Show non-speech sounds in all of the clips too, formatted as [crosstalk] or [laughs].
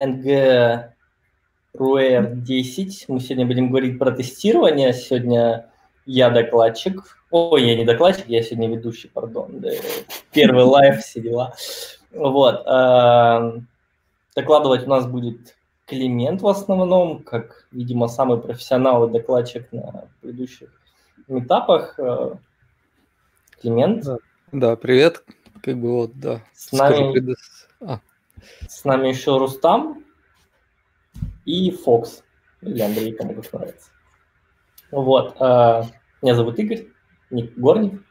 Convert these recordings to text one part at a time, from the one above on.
NgRuAir 10. Мы сегодня будем говорить про тестирование. Сегодня я докладчик. Ой, я не докладчик, я сегодня ведущий, пардон. Первый live, [laughs] все дела. Вот. Э, докладывать у нас будет Климент в основном, как, видимо, самый профессионал и докладчик на предыдущих митапах. Э, Климент. Да, да привет. Как бы вот, да. С нами, а. С нами еще Рустам и Фокс. Или Андрей, кому как нравится. Вот. Э, меня зовут Игорь, Ник Горник.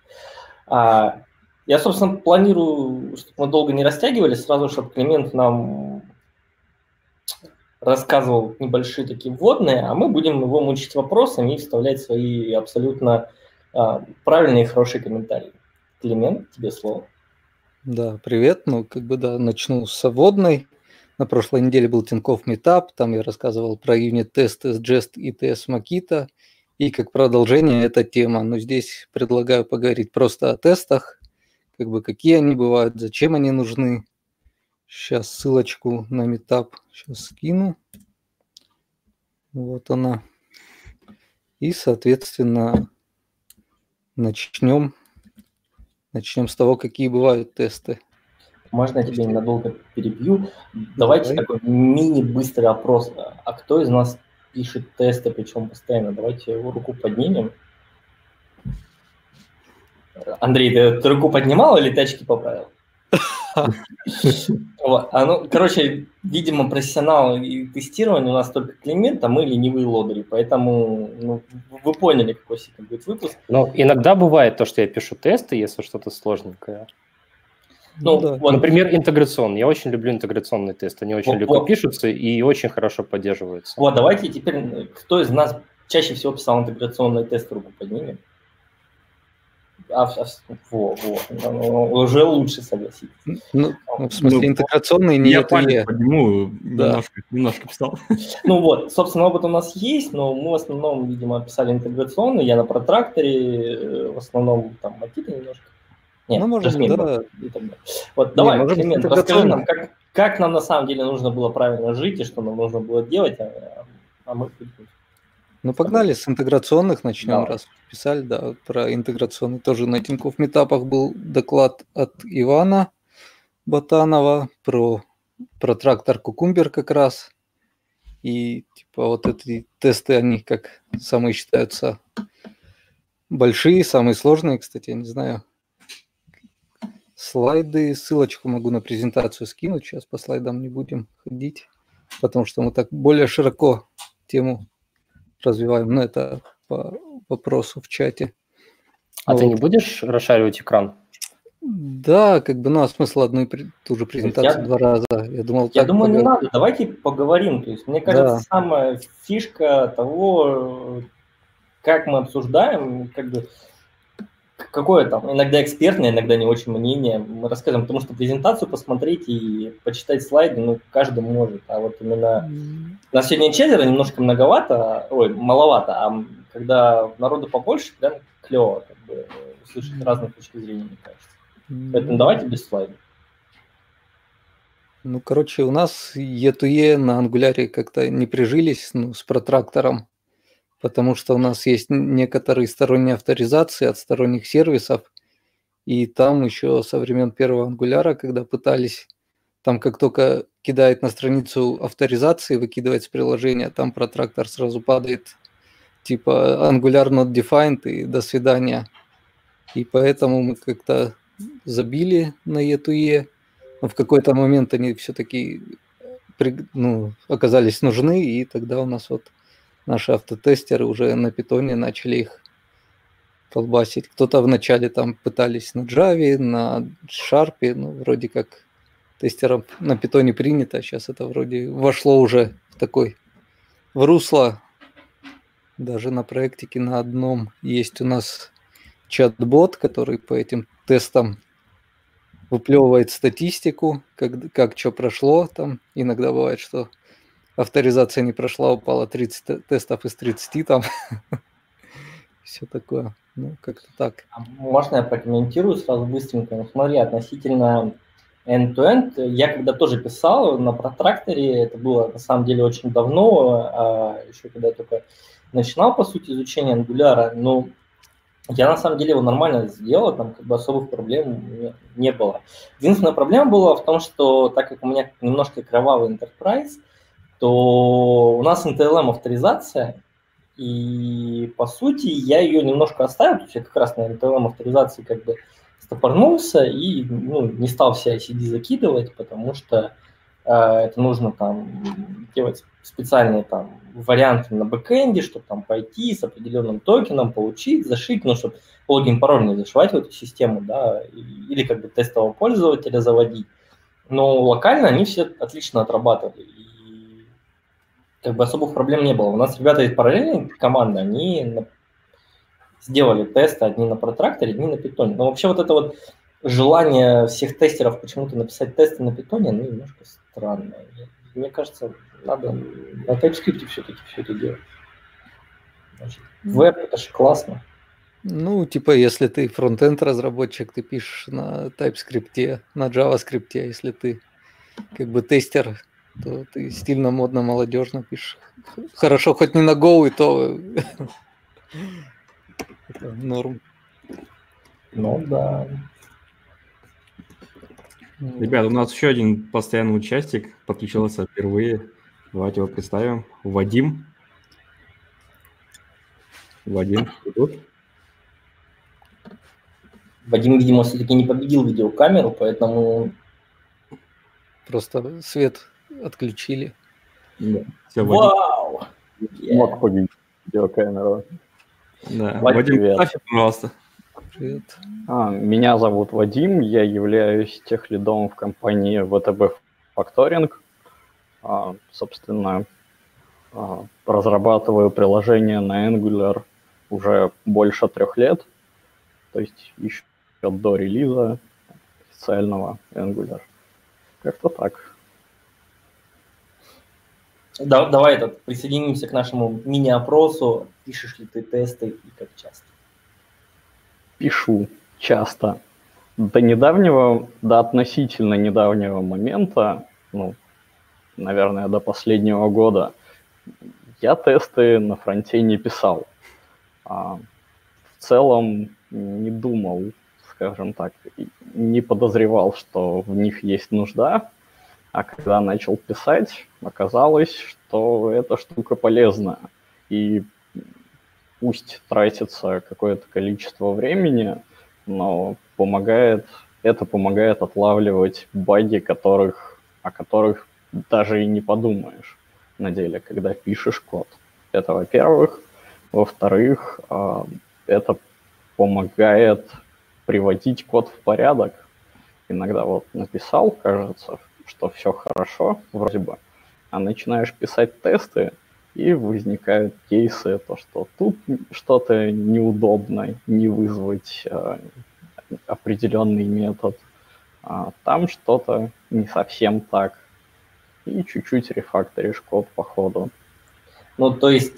А, я, собственно, планирую, чтобы мы долго не растягивали, сразу, чтобы Климент нам рассказывал небольшие такие вводные, а мы будем его мучить вопросами и вставлять свои абсолютно а, правильные и хорошие комментарии. Климент, тебе слово. Да, привет. Ну, как бы, да, начну с вводной. На прошлой неделе был Тинькофф Meetup, там я рассказывал про юнит-тест Jest и TS Makita. И как продолжение эта тема. Но здесь предлагаю поговорить просто о тестах, как бы какие они бывают, зачем они нужны. Сейчас ссылочку на метап сейчас скину. Вот она. И, соответственно, начнем. Начнем с того, какие бывают тесты. Можно я тебе ненадолго перебью? Давайте Давай. такой мини-быстрый опрос. А кто из нас пишет тесты, причем постоянно? Давайте его руку поднимем. Андрей, ты, ты руку поднимал или тачки поправил? Вот. А ну, короче, видимо, профессионал и тестирование у нас только Климент, а мы ленивые лодыри, поэтому ну, вы поняли, какой сегодня будет выпуск. Ну, иногда бывает то, что я пишу тесты, если что-то сложненькое. Ну, ну, да. вот. Например, интеграционный. Я очень люблю интеграционные тесты. Они очень вот, легко вот. пишутся и очень хорошо поддерживаются. Вот, давайте теперь, кто из нас чаще всего писал интеграционные тесты, руку поднимем. А, а, во, во, ну, уже лучше, согласитесь. Ну, ну в смысле, ну, интеграционные не Я палец подниму, да. немножко, немножко писал. Ну вот, собственно, опыт у нас есть, но мы в основном, видимо, писали интеграционные. Я на протракторе, э, в основном, там, Матита немножко. Нет, ну, может, да. Далее. Вот, давай, может, Климент, расскажи нам, как, как нам на самом деле нужно было правильно жить и что нам нужно было делать, а, а мы ну, погнали с интеграционных начнем, да. раз писали, да, про интеграционный. Тоже на Тинькофф Метапах был доклад от Ивана Батанова про, про трактор Кукумбер как раз. И типа вот эти тесты, они как самые считаются большие, самые сложные, кстати, я не знаю. Слайды, ссылочку могу на презентацию скинуть, сейчас по слайдам не будем ходить, потому что мы так более широко тему развиваем. Но это по вопросу в чате. А вот. ты не будешь расшаривать экран? Да, как бы, ну, а смысл одну и ту же презентацию я, два раза. Я думал, я думаю, поговорим. не надо. Давайте поговорим. То есть, мне кажется, да. самая фишка того, как мы обсуждаем, как бы, какое там, иногда экспертное, иногда не очень мнение мы расскажем, потому что презентацию посмотреть и почитать слайды, ну, каждый может, а вот именно mm. на сегодня четверо немножко многовато, ой, маловато, а когда народу побольше, прям клево, как бы, услышать разные точки зрения, мне кажется. Поэтому давайте без слайдов. Ну, короче, у нас E2E на ангуляре как-то не прижились ну, с протрактором потому что у нас есть некоторые сторонние авторизации от сторонних сервисов, и там еще со времен первого ангуляра, когда пытались, там как только кидает на страницу авторизации, выкидывать с приложения, там протрактор сразу падает, типа Angular not defined и до свидания. И поэтому мы как-то забили на E2E, но в какой-то момент они все-таки ну, оказались нужны, и тогда у нас вот наши автотестеры уже на питоне начали их колбасить. Кто-то вначале там пытались на Java, на Sharp, ну, вроде как тестерам на питоне принято, а сейчас это вроде вошло уже в такой, в русло. Даже на проектике на одном есть у нас чат-бот, который по этим тестам выплевывает статистику, как, как что прошло там. Иногда бывает, что авторизация не прошла, упало 30 тестов из 30 там. [laughs] Все такое. Ну, как-то так. А можно я прокомментирую сразу быстренько? Ну, смотри, относительно end-to-end. Я когда тоже писал на протракторе, это было на самом деле очень давно, а еще когда я только начинал, по сути, изучение ангуляра, но я на самом деле его нормально сделал, там как бы особых проблем не было. Единственная проблема была в том, что так как у меня немножко кровавый enterprise, то у нас NTLM авторизация, и по сути я ее немножко оставил, то есть я как раз на NTLM авторизации как бы стопорнулся и ну, не стал все ICD закидывать, потому что э, это нужно там делать специальные там варианты на бэкэнде, чтобы там пойти с определенным токеном, получить, зашить, ну, чтобы логин, пароль не зашивать в эту систему, да, или как бы тестового пользователя заводить. Но локально они все отлично отрабатывали. И как бы особых проблем не было. У нас ребята из параллельной команды, они сделали тесты одни на протракторе, одни на питоне. Но вообще вот это вот желание всех тестеров почему-то написать тесты на питоне, ну, немножко странное. Мне кажется, надо на TypeScript все-таки все это делать. Значит, веб это же классно. Ну, типа, если ты фронтенд разработчик, ты пишешь на TypeScript, на JavaScript, если ты как бы тестер, то ты стильно, модно, молодежно пишешь. Хорошо, хоть не на Go, и то [laughs] это норм. Ну да. Ребят, у нас еще один постоянный участник подключился впервые. Давайте его представим. Вадим. Вадим, ты тут? Вадим, видимо, все-таки не победил видеокамеру, поэтому... Просто свет отключили. Да. Все, Вау! Yeah. Мог победить видеокамеру. Да. Вадим, представься, пожалуйста. Привет. А, меня зовут Вадим, я являюсь техлидом в компании VTB Factoring. А, собственно, а, разрабатываю приложение на Angular уже больше трех лет, то есть еще до релиза официального Angular. Как-то так. Да, давай этот, присоединимся к нашему мини-опросу. Пишешь ли ты тесты и как часто? Пишу часто. До недавнего, до относительно недавнего момента, ну, наверное, до последнего года, я тесты на фронте не писал. А в целом не думал, скажем так, не подозревал, что в них есть нужда, а когда начал писать, оказалось, что эта штука полезна. И пусть тратится какое-то количество времени, но помогает, это помогает отлавливать баги, которых, о которых даже и не подумаешь на деле, когда пишешь код. Это во-первых. Во-вторых, а, это помогает приводить код в порядок. Иногда вот написал, кажется, что все хорошо, вроде бы, а начинаешь писать тесты, и возникают кейсы, то, что тут что-то неудобно, не вызвать э, определенный метод, а там что-то не совсем так, и чуть-чуть рефакторишь код по ходу. Ну, то есть,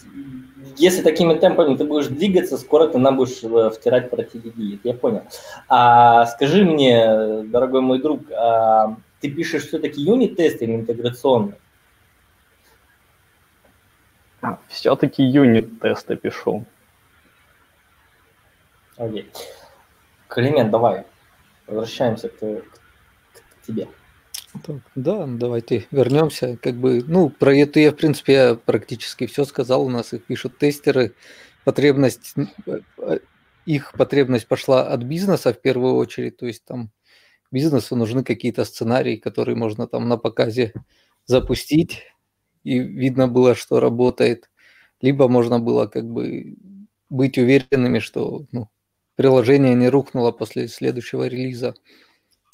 если такими темпами ты будешь двигаться, скоро ты нам будешь э, втирать про TDD, я понял. А скажи мне, дорогой мой друг, а ты пишешь все-таки юнит-тесты или интеграционные? А, все-таки юнит-тесты пишу. Окей. Климент, давай, возвращаемся к, к, к тебе. Так, да, давайте вернемся. Как бы, ну, про это я, в принципе, я практически все сказал. У нас их пишут тестеры. Потребность, э, их потребность пошла от бизнеса в первую очередь. То есть там бизнесу нужны какие-то сценарии, которые можно там на показе запустить, и видно было, что работает. Либо можно было как бы быть уверенными, что ну, приложение не рухнуло после следующего релиза.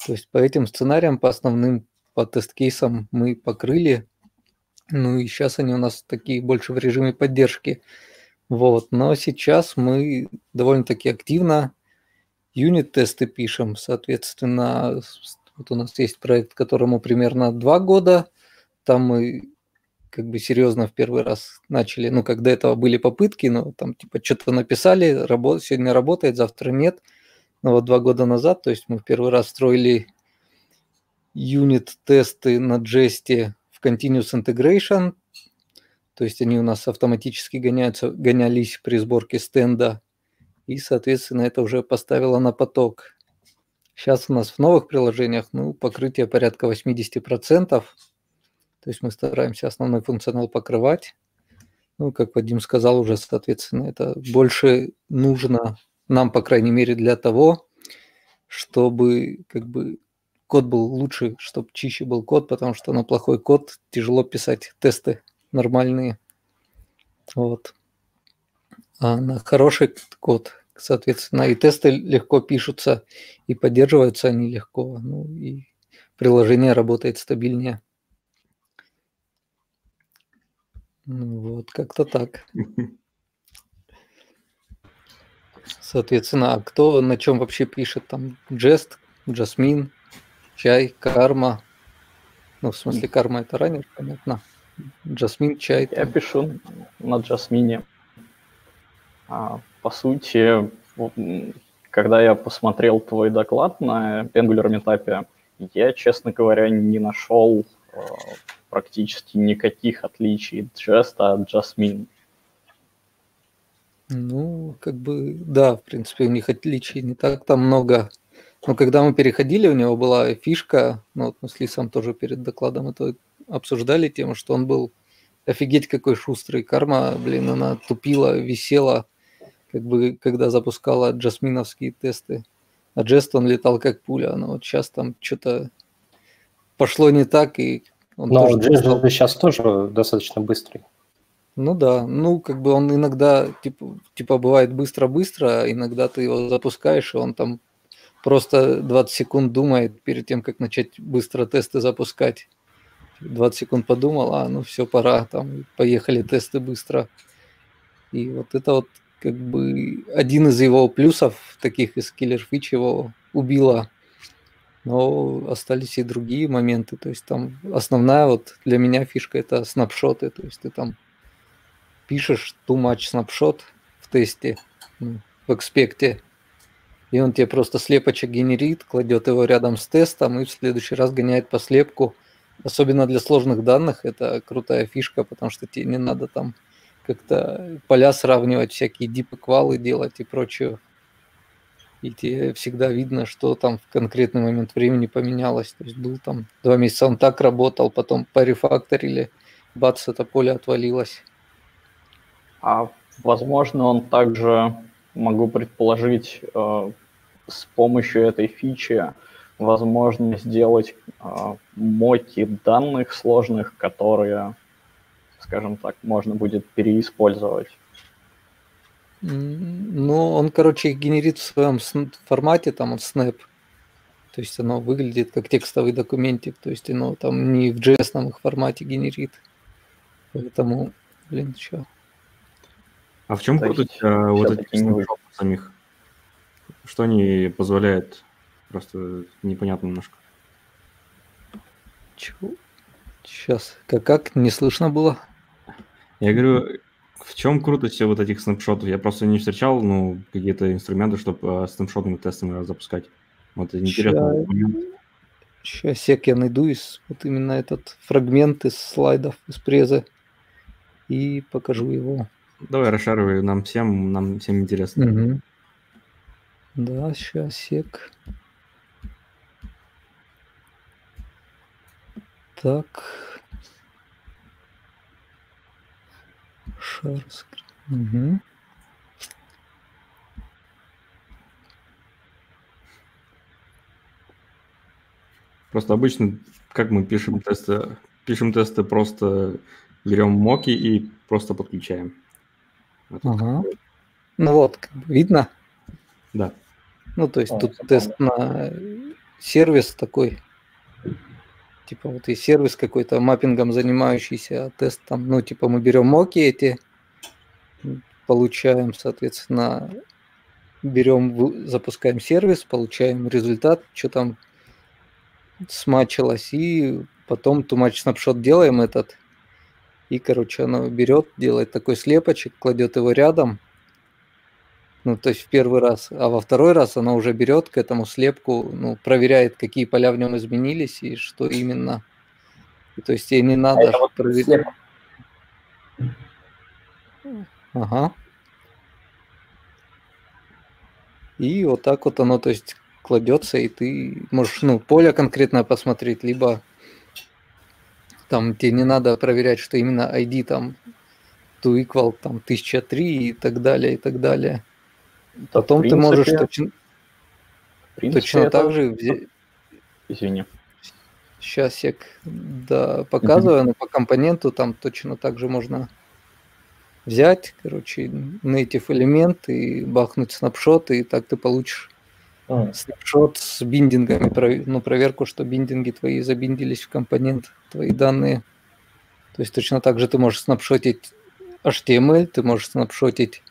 То есть по этим сценариям, по основным, по тест-кейсам мы покрыли. Ну и сейчас они у нас такие больше в режиме поддержки. Вот. Но сейчас мы довольно-таки активно юнит-тесты пишем. Соответственно, вот у нас есть проект, которому примерно два года. Там мы как бы серьезно в первый раз начали. Ну, как до этого были попытки, но там типа что-то написали, работ, сегодня работает, завтра нет – ну вот два года назад, то есть мы в первый раз строили юнит-тесты на Jest в Continuous Integration, то есть они у нас автоматически гоняются, гонялись при сборке стенда, и, соответственно, это уже поставило на поток. Сейчас у нас в новых приложениях ну, покрытие порядка 80%, то есть мы стараемся основной функционал покрывать. Ну, как Вадим сказал уже, соответственно, это больше нужно нам, по крайней мере, для того, чтобы как бы код был лучше, чтобы чище был код, потому что на плохой код тяжело писать тесты нормальные. Вот. А на хороший код, соответственно, и тесты легко пишутся, и поддерживаются они легко, ну и приложение работает стабильнее. Ну, вот, как-то так. [laughs] Соответственно, а кто на чем вообще пишет? Там Jest, Jasmine, Чай, Карма. Ну, в смысле, Карма это ранее, понятно. Jasmine, Чай. Я пишу на Jasmine. А, по сути, когда я посмотрел твой доклад на Angular Meetup, я, честно говоря, не нашел э, практически никаких отличий Jest от Jasmine. Ну, как бы, да, в принципе, у них отличий не так там много. Но когда мы переходили, у него была фишка, ну вот мы с Лисом тоже перед докладом это обсуждали тему, что он был офигеть какой шустрый. Карма, блин, она тупила, висела, как бы, когда запускала джасминовские тесты. А Джест он летал как пуля, но вот сейчас там что-то пошло не так, и он Но тоже Джест стал... сейчас тоже достаточно быстрый. Ну да, ну как бы он иногда, типа, типа бывает быстро-быстро, а иногда ты его запускаешь, и он там просто 20 секунд думает перед тем, как начать быстро тесты запускать. 20 секунд подумал, а ну все, пора, там поехали тесты быстро. И вот это вот как бы один из его плюсов, таких из киллер фич его убило. Но остались и другие моменты. То есть там основная вот для меня фишка это снапшоты. То есть ты там пишешь too much snapshot в тесте, ну, в экспекте, и он тебе просто слепочек генерит, кладет его рядом с тестом и в следующий раз гоняет по слепку. Особенно для сложных данных это крутая фишка, потому что тебе не надо там как-то поля сравнивать, всякие дип-эквалы делать и прочее. И тебе всегда видно, что там в конкретный момент времени поменялось. То есть был там два месяца он так работал, потом по рефакторили, бац, это поле отвалилось. А возможно, он также, могу предположить, э, с помощью этой фичи возможно сделать э, моки данных сложных, которые, скажем так, можно будет переиспользовать. Ну, он, короче, генерит в своем формате, там, от Snap. То есть оно выглядит как текстовый документик, то есть оно там не в JS их формате генерит. Поэтому, блин, что? А в чем крутость а, вот этих самих? Что они позволяют? Просто непонятно немножко. Чего? Сейчас, как, как? Не слышно было? Я говорю, в чем крутость вот этих снапшотов? Я просто не встречал, ну, какие-то инструменты, чтобы uh, снапшотными тестами запускать. Вот это момент. Сейчас сек я найду из вот именно этот фрагмент из слайдов из презы и покажу его. Давай расшаривай нам всем, нам всем интересно. Угу. Да, сейчас сек. Так. Шар. Угу. Просто обычно, как мы пишем тесты, пишем тесты просто берем моки и просто подключаем. Ага. Ну вот, видно? Да. Ну, то есть О, тут тест на сервис такой, типа вот и сервис какой-то маппингом занимающийся, а тест там, ну, типа мы берем моки эти, получаем, соответственно, берем, запускаем сервис, получаем результат, что там смачилось, и потом тумач снапшот делаем этот, и, короче, оно берет, делает такой слепочек, кладет его рядом, Ну, то есть в первый раз, а во второй раз она уже берет к этому слепку, ну, проверяет, какие поля в нем изменились и что именно. И, то есть ей не надо а вот проверять. Ага. И вот так вот оно, то есть кладется, и ты можешь, ну, поле конкретно посмотреть, либо там тебе не надо проверять, что именно ID там to equal там 1003 и так далее, и так далее. Потом принципе, ты можешь точно, принципе, точно так же взять... Извини. Сейчас я да, показываю, но по компоненту там точно так же можно взять, короче, native элемент и бахнуть снапшот, и так ты получишь а. снапшот с биндингами, ну, проверку, что биндинги твои забиндились в компонент, твои данные. То есть точно так же ты можешь снапшотить HTML, ты можешь снапшотить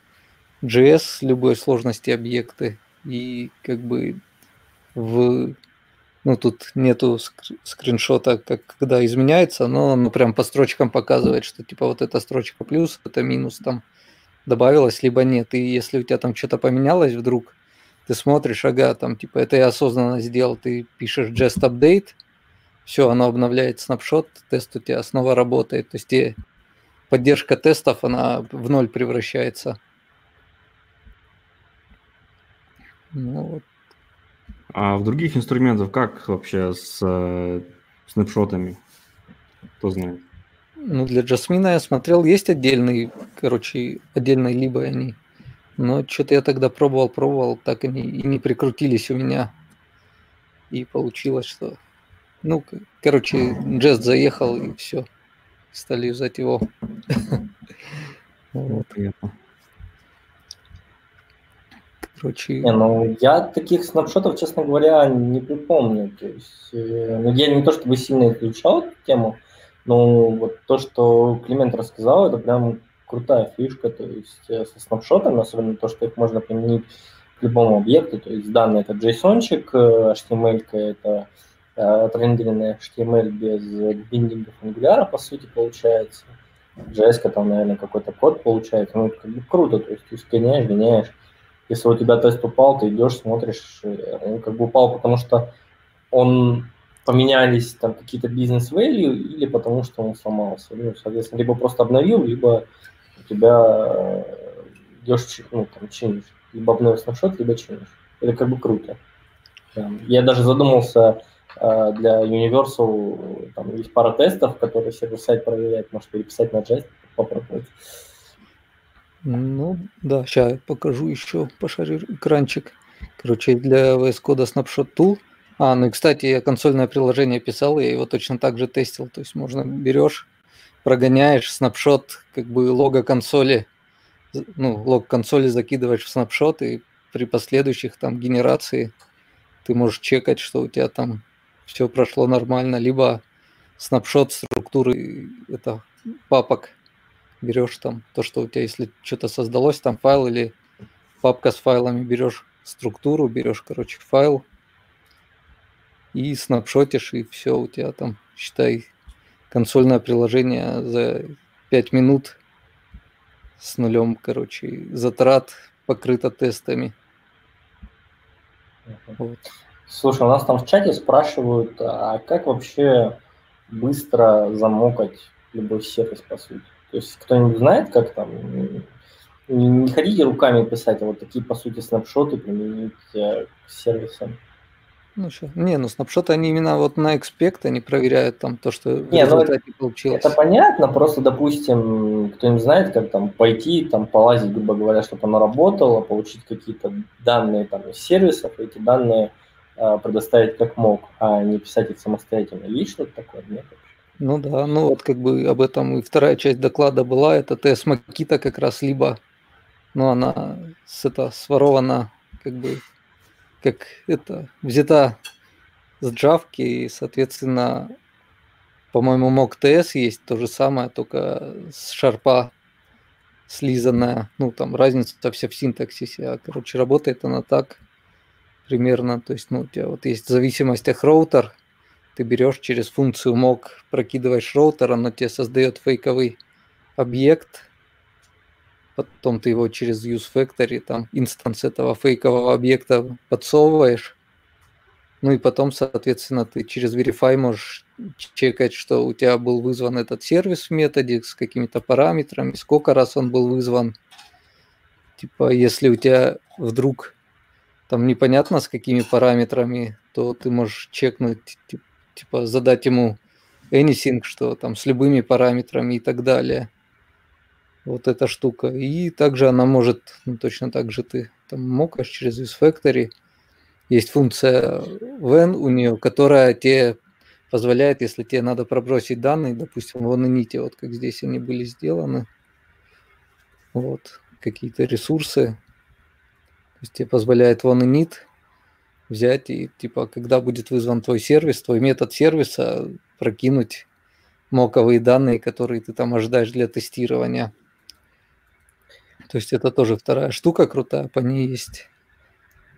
JS любой сложности объекты, и как бы в ну тут нету скриншота, как когда изменяется, но оно прям по строчкам показывает, что типа вот эта строчка плюс, это минус там добавилось, либо нет. И если у тебя там что-то поменялось вдруг, ты смотришь, ага, там типа это я осознанно сделал, ты пишешь just update, все, оно обновляет снапшот, тест у тебя снова работает, то есть поддержка тестов, она в ноль превращается. Ну, вот. А в других инструментах как вообще с э, снапшотами? Кто знает? Ну, для Jasmine я смотрел, есть отдельный, короче, отдельные либо они. Но что-то я тогда пробовал, пробовал, так они и не прикрутились у меня. И получилось, что... Ну, короче, Jest заехал, и все. Стали юзать его. [laughs] Вот. Понятно. Короче... Не, ну, я таких снапшотов, честно говоря, не припомню. То есть, э, ну, я не то чтобы сильно изучал эту тему, но вот то, что Климент рассказал, это прям крутая фишка, то есть э, со снапшотами, особенно то, что их можно применить к любому объекту, то есть данные это JSON-чик, э, HTML это э, отрендеренный HTML без биндингов Angular, по сути, получается. JS там, наверное, какой-то код получается. Ну, как бы круто, то есть ты сгоняешь, гоняешь. Если у тебя тест упал, ты идешь, смотришь, он как бы упал, потому что он поменялись там какие-то бизнес-value или потому что он сломался. Ну, соответственно, либо просто обновил, либо у тебя э, идешь, ну, там, чинишь. Либо обновил снапшот, либо чинишь. Это как бы круто. Я даже задумался э, для Universal, там есть пара тестов, которые сервер-сайт проверяет, может переписать на Jest, попробовать. Ну, да, сейчас покажу еще, пошарю экранчик. Короче, для VS Code Snapshot Tool. А, ну и, кстати, я консольное приложение писал, я его точно так же тестил. То есть можно берешь, прогоняешь снапшот, как бы лого консоли, ну, лог консоли закидываешь в снапшот, и при последующих там генерации ты можешь чекать, что у тебя там все прошло нормально, либо снапшот структуры это папок берешь там то, что у тебя, если что-то создалось, там файл или папка с файлами, берешь структуру, берешь, короче, файл и снапшотишь, и все, у тебя там, считай, консольное приложение за 5 минут с нулем, короче, затрат покрыто тестами. Вот. Слушай, у нас там в чате спрашивают, а как вообще быстро замокать любой сервис, по сути? То есть кто-нибудь знает, как там не ходите руками писать, а вот такие, по сути, снапшоты применить э, к сервисам. Ну что, не, ну снапшоты они именно вот на экспект, они проверяют там то, что не, в ну, получилось. Это понятно, просто, допустим, кто-нибудь знает, как там пойти, там полазить, грубо говоря, чтобы оно работало, получить какие-то данные там из сервисов, эти данные э, предоставить как мог, а не писать их самостоятельно. Есть что-то такое? Нет? Ну да, ну вот как бы об этом и вторая часть доклада была, это ТС Макита как раз либо, ну она с это сворована, как бы, как это, взята с джавки, и, соответственно, по-моему, мок ТС есть то же самое, только с шарпа слизанная, ну там разница вся в синтаксисе, а, короче, работает она так примерно, то есть, ну, у тебя вот есть в зависимостях роутер – ты берешь через функцию мог, прокидываешь роутер, оно тебе создает фейковый объект, потом ты его через useFactory, там, инстанс этого фейкового объекта подсовываешь, ну и потом, соответственно, ты через Verify можешь чекать, что у тебя был вызван этот сервис в методе с какими-то параметрами, сколько раз он был вызван. Типа, если у тебя вдруг там непонятно с какими параметрами, то ты можешь чекнуть, типа задать ему anything, что там с любыми параметрами и так далее. Вот эта штука. И также она может, ну, точно так же ты там мокаешь через VisFactory. Есть функция when у нее, которая тебе позволяет, если тебе надо пробросить данные, допустим, в Onenite, вот как здесь они были сделаны, вот, какие-то ресурсы, то есть тебе позволяет Onenit взять и, типа, когда будет вызван твой сервис, твой метод сервиса, прокинуть моковые данные, которые ты там ожидаешь для тестирования. То есть это тоже вторая штука крутая, по ней есть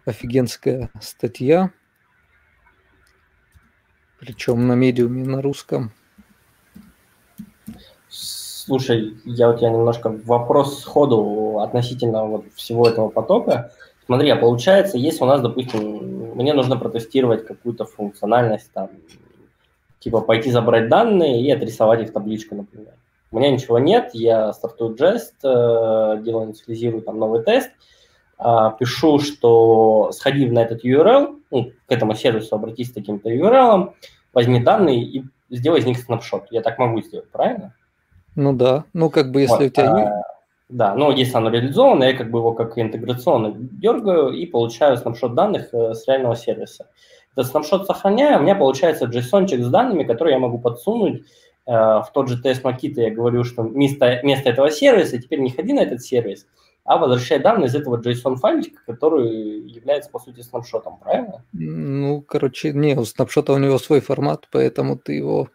офигенская статья, причем на медиуме на русском. Слушай, я у тебя немножко вопрос сходу относительно вот всего этого потока. Смотри, а получается, если у нас, допустим, мне нужно протестировать какую-то функциональность, там, типа пойти забрать данные и отрисовать их в табличку, например. У меня ничего нет, я стартую Jest, э, делаю, инициализирую там новый тест, а, пишу, что сходи на этот URL, ну, к этому сервису обратись с таким-то URL, возьми данные и сделай из них снапшот. Я так могу сделать, правильно? Ну да, ну как бы если вот, у тебя... А, да, но если оно реализовано, я как бы его как интеграционно дергаю и получаю снапшот данных э, с реального сервиса. Этот снапшот сохраняю, у меня получается json с данными, которые я могу подсунуть э, в тот же тест Makita. Я говорю, что вместо, вместо этого сервиса теперь не ходи на этот сервис, а возвращай данные из этого JSON-файлика, который является, по сути, снапшотом, правильно? Ну, короче, не, у снапшота у него свой формат, поэтому ты его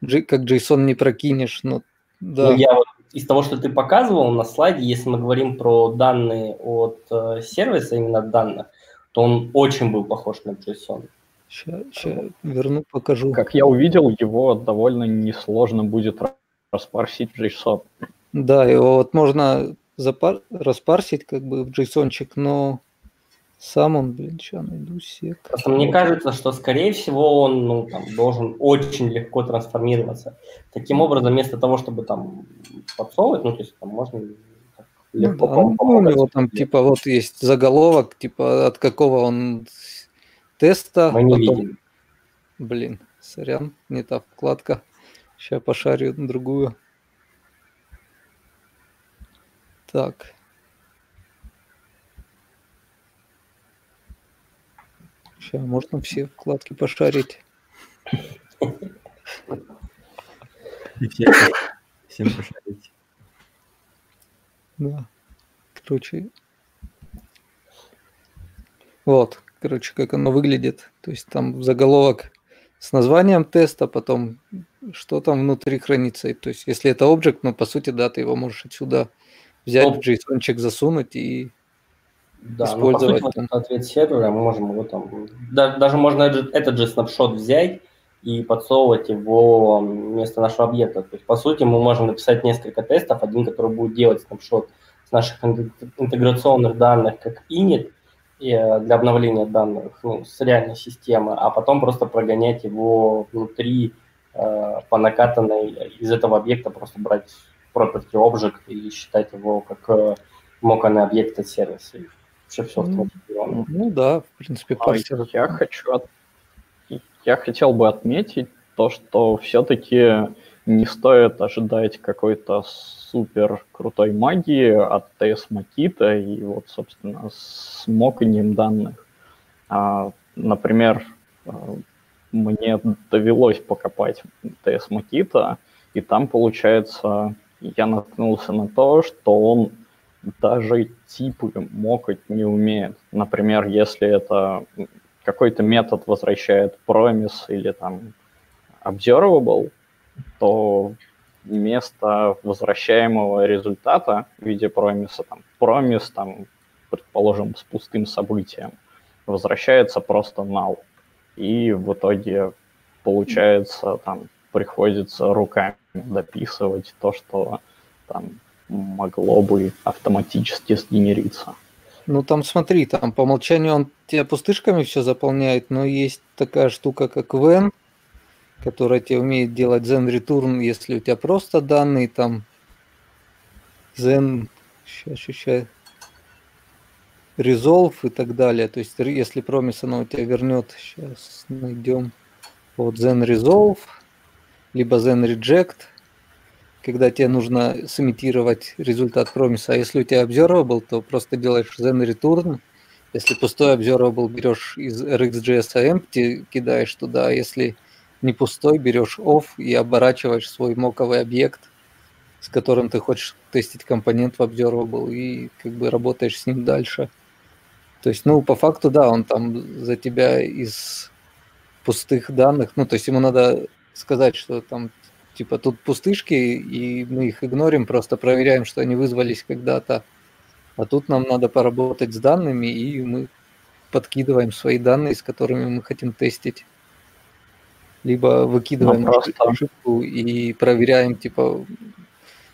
как JSON не прокинешь, но да. Ну, я вот из того, что ты показывал на слайде, если мы говорим про данные от э, сервиса, именно данных, то он очень был похож на JSON. Сейчас, сейчас верну, покажу. Как я увидел, его довольно несложно будет распарсить в JSON. Да, его вот можно запар... распарсить как бы в JSON, но сам он, блин, сейчас найду сек. Просто мне кажется, что, скорее всего, он ну, там, должен очень легко трансформироваться. Таким образом, вместо того, чтобы там подсовывать, ну, то есть там можно легко ну, да, ну, у него там, типа, вот есть заголовок, типа, от какого он теста. Мы не потом... видим. Блин, сорян, не та вкладка. Сейчас пошарю другую. Так. Сейчас можно все вкладки пошарить. И все, всем пошарить. Да. Короче. Вот, короче, как оно выглядит. То есть там заголовок с названием теста, потом что там внутри хранится. То есть если это объект, ну, по сути, да, ты его можешь отсюда взять ну, в JSON засунуть и да, использовать. Ну, по сути, вот ответ сервера, мы можем его там... Да, даже можно этот же снапшот взять и подсовывать его вместо нашего объекта. То есть, по сути, мы можем написать несколько тестов, один, который будет делать снапшот с наших интеграционных данных, как init, э, для обновления данных ну, с реальной системы, а потом просто прогонять его внутри э, по накатанной из этого объекта, просто брать property object и считать его как э, моканный объект от сервиса все. Ну да, в принципе, парсер. Я хочу от... я хотел бы отметить то, что все-таки не стоит ожидать какой-то супер крутой магии от TS Makita и вот, собственно, с моканием данных. А, например, э, мне довелось покопать TS Makita, и там, получается, я наткнулся на то, что он даже типы мокать не умеет. Например, если это какой-то метод возвращает promise или там observable, то вместо возвращаемого результата в виде промиса, там, промис, там, предположим, с пустым событием, возвращается просто null. И в итоге получается, там, приходится руками дописывать то, что там могло бы автоматически сгенериться. Ну там смотри, там по умолчанию он тебя пустышками все заполняет, но есть такая штука, как Ven, которая тебе умеет делать Zen Return, если у тебя просто данные, там Zen, сейчас, сейчас, Resolve и так далее. То есть если промис она у тебя вернет, сейчас найдем, вот Zen Resolve, либо Zen Reject – когда тебе нужно сымитировать результат промиса. А если у тебя observable, то просто делаешь then return. Если пустой observable, берешь из RxJS empty, кидаешь туда. А если не пустой, берешь off и оборачиваешь свой моковый объект, с которым ты хочешь тестить компонент в observable, и как бы работаешь с ним дальше. То есть, ну, по факту, да, он там за тебя из пустых данных, ну, то есть ему надо сказать, что там Типа тут пустышки, и мы их игнорим, просто проверяем, что они вызвались когда-то. А тут нам надо поработать с данными, и мы подкидываем свои данные, с которыми мы хотим тестить. Либо выкидываем ну, просто... ошибку и проверяем, типа,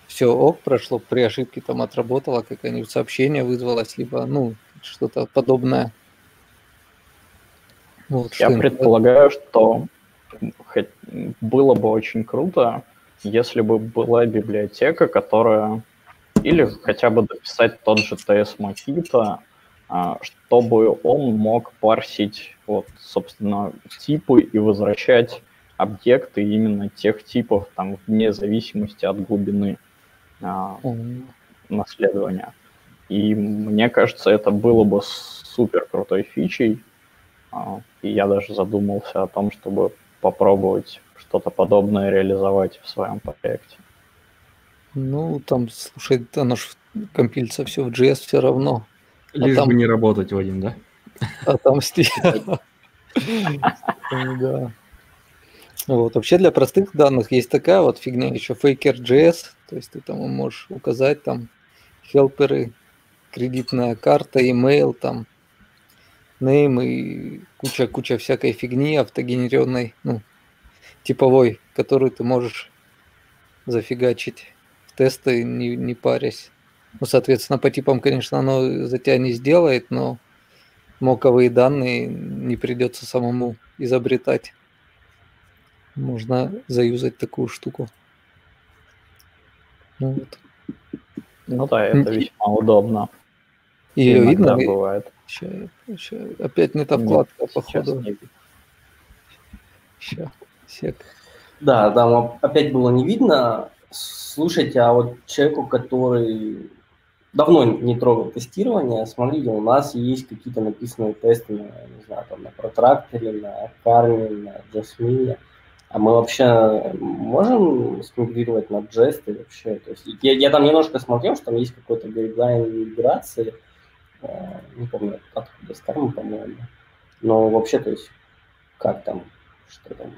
все ок, прошло, при ошибке там отработало, какое-нибудь сообщение вызвалось, либо, ну, что-то подобное. Вот, Я предполагаю, что было бы очень круто, если бы была библиотека, которая или хотя бы дописать тот же TS Makita, а, чтобы он мог парсить, вот, собственно, типы и возвращать объекты именно тех типов, там, вне зависимости от глубины mm. наследования. И мне кажется, это было бы супер крутой фичей. А, и я даже задумался о том, чтобы попробовать что-то подобное реализовать в своем проекте? Ну, там, слушай, оно же компилится все в JS все равно. А Лишь там... бы не работать, Вадим, да? [laughs] А там [laughs] Да. Вот. Вообще для простых данных есть такая вот фигня, еще Faker.js, то есть ты там можешь указать там хелперы, кредитная карта, email, там name и куча-куча всякой фигни автогенеренной, ну, типовой, которую ты можешь зафигачить в тесты, не, не парясь. Ну, соответственно, по типам, конечно, оно за тебя не сделает, но моковые данные не придется самому изобретать. Можно заюзать такую штуку. Ну, вот. ну да, это весьма удобно. Ее видно? бывает. Сейчас, сейчас, опять не та вкладка, Нет, походу. Сейчас, сек. Да, там опять было не видно. Слушайте, а вот человеку, который давно не трогал тестирование, смотрите, у нас есть какие-то написанные тесты на, не знаю, там, на протракторе, на карме, на джасмине. А мы вообще можем смигрировать на джесты вообще? То есть я, я там немножко смотрел, что там есть какой-то гайдлайн миграции, не помню, откуда, кармы, по-моему. Но вообще, то есть, как там, что там,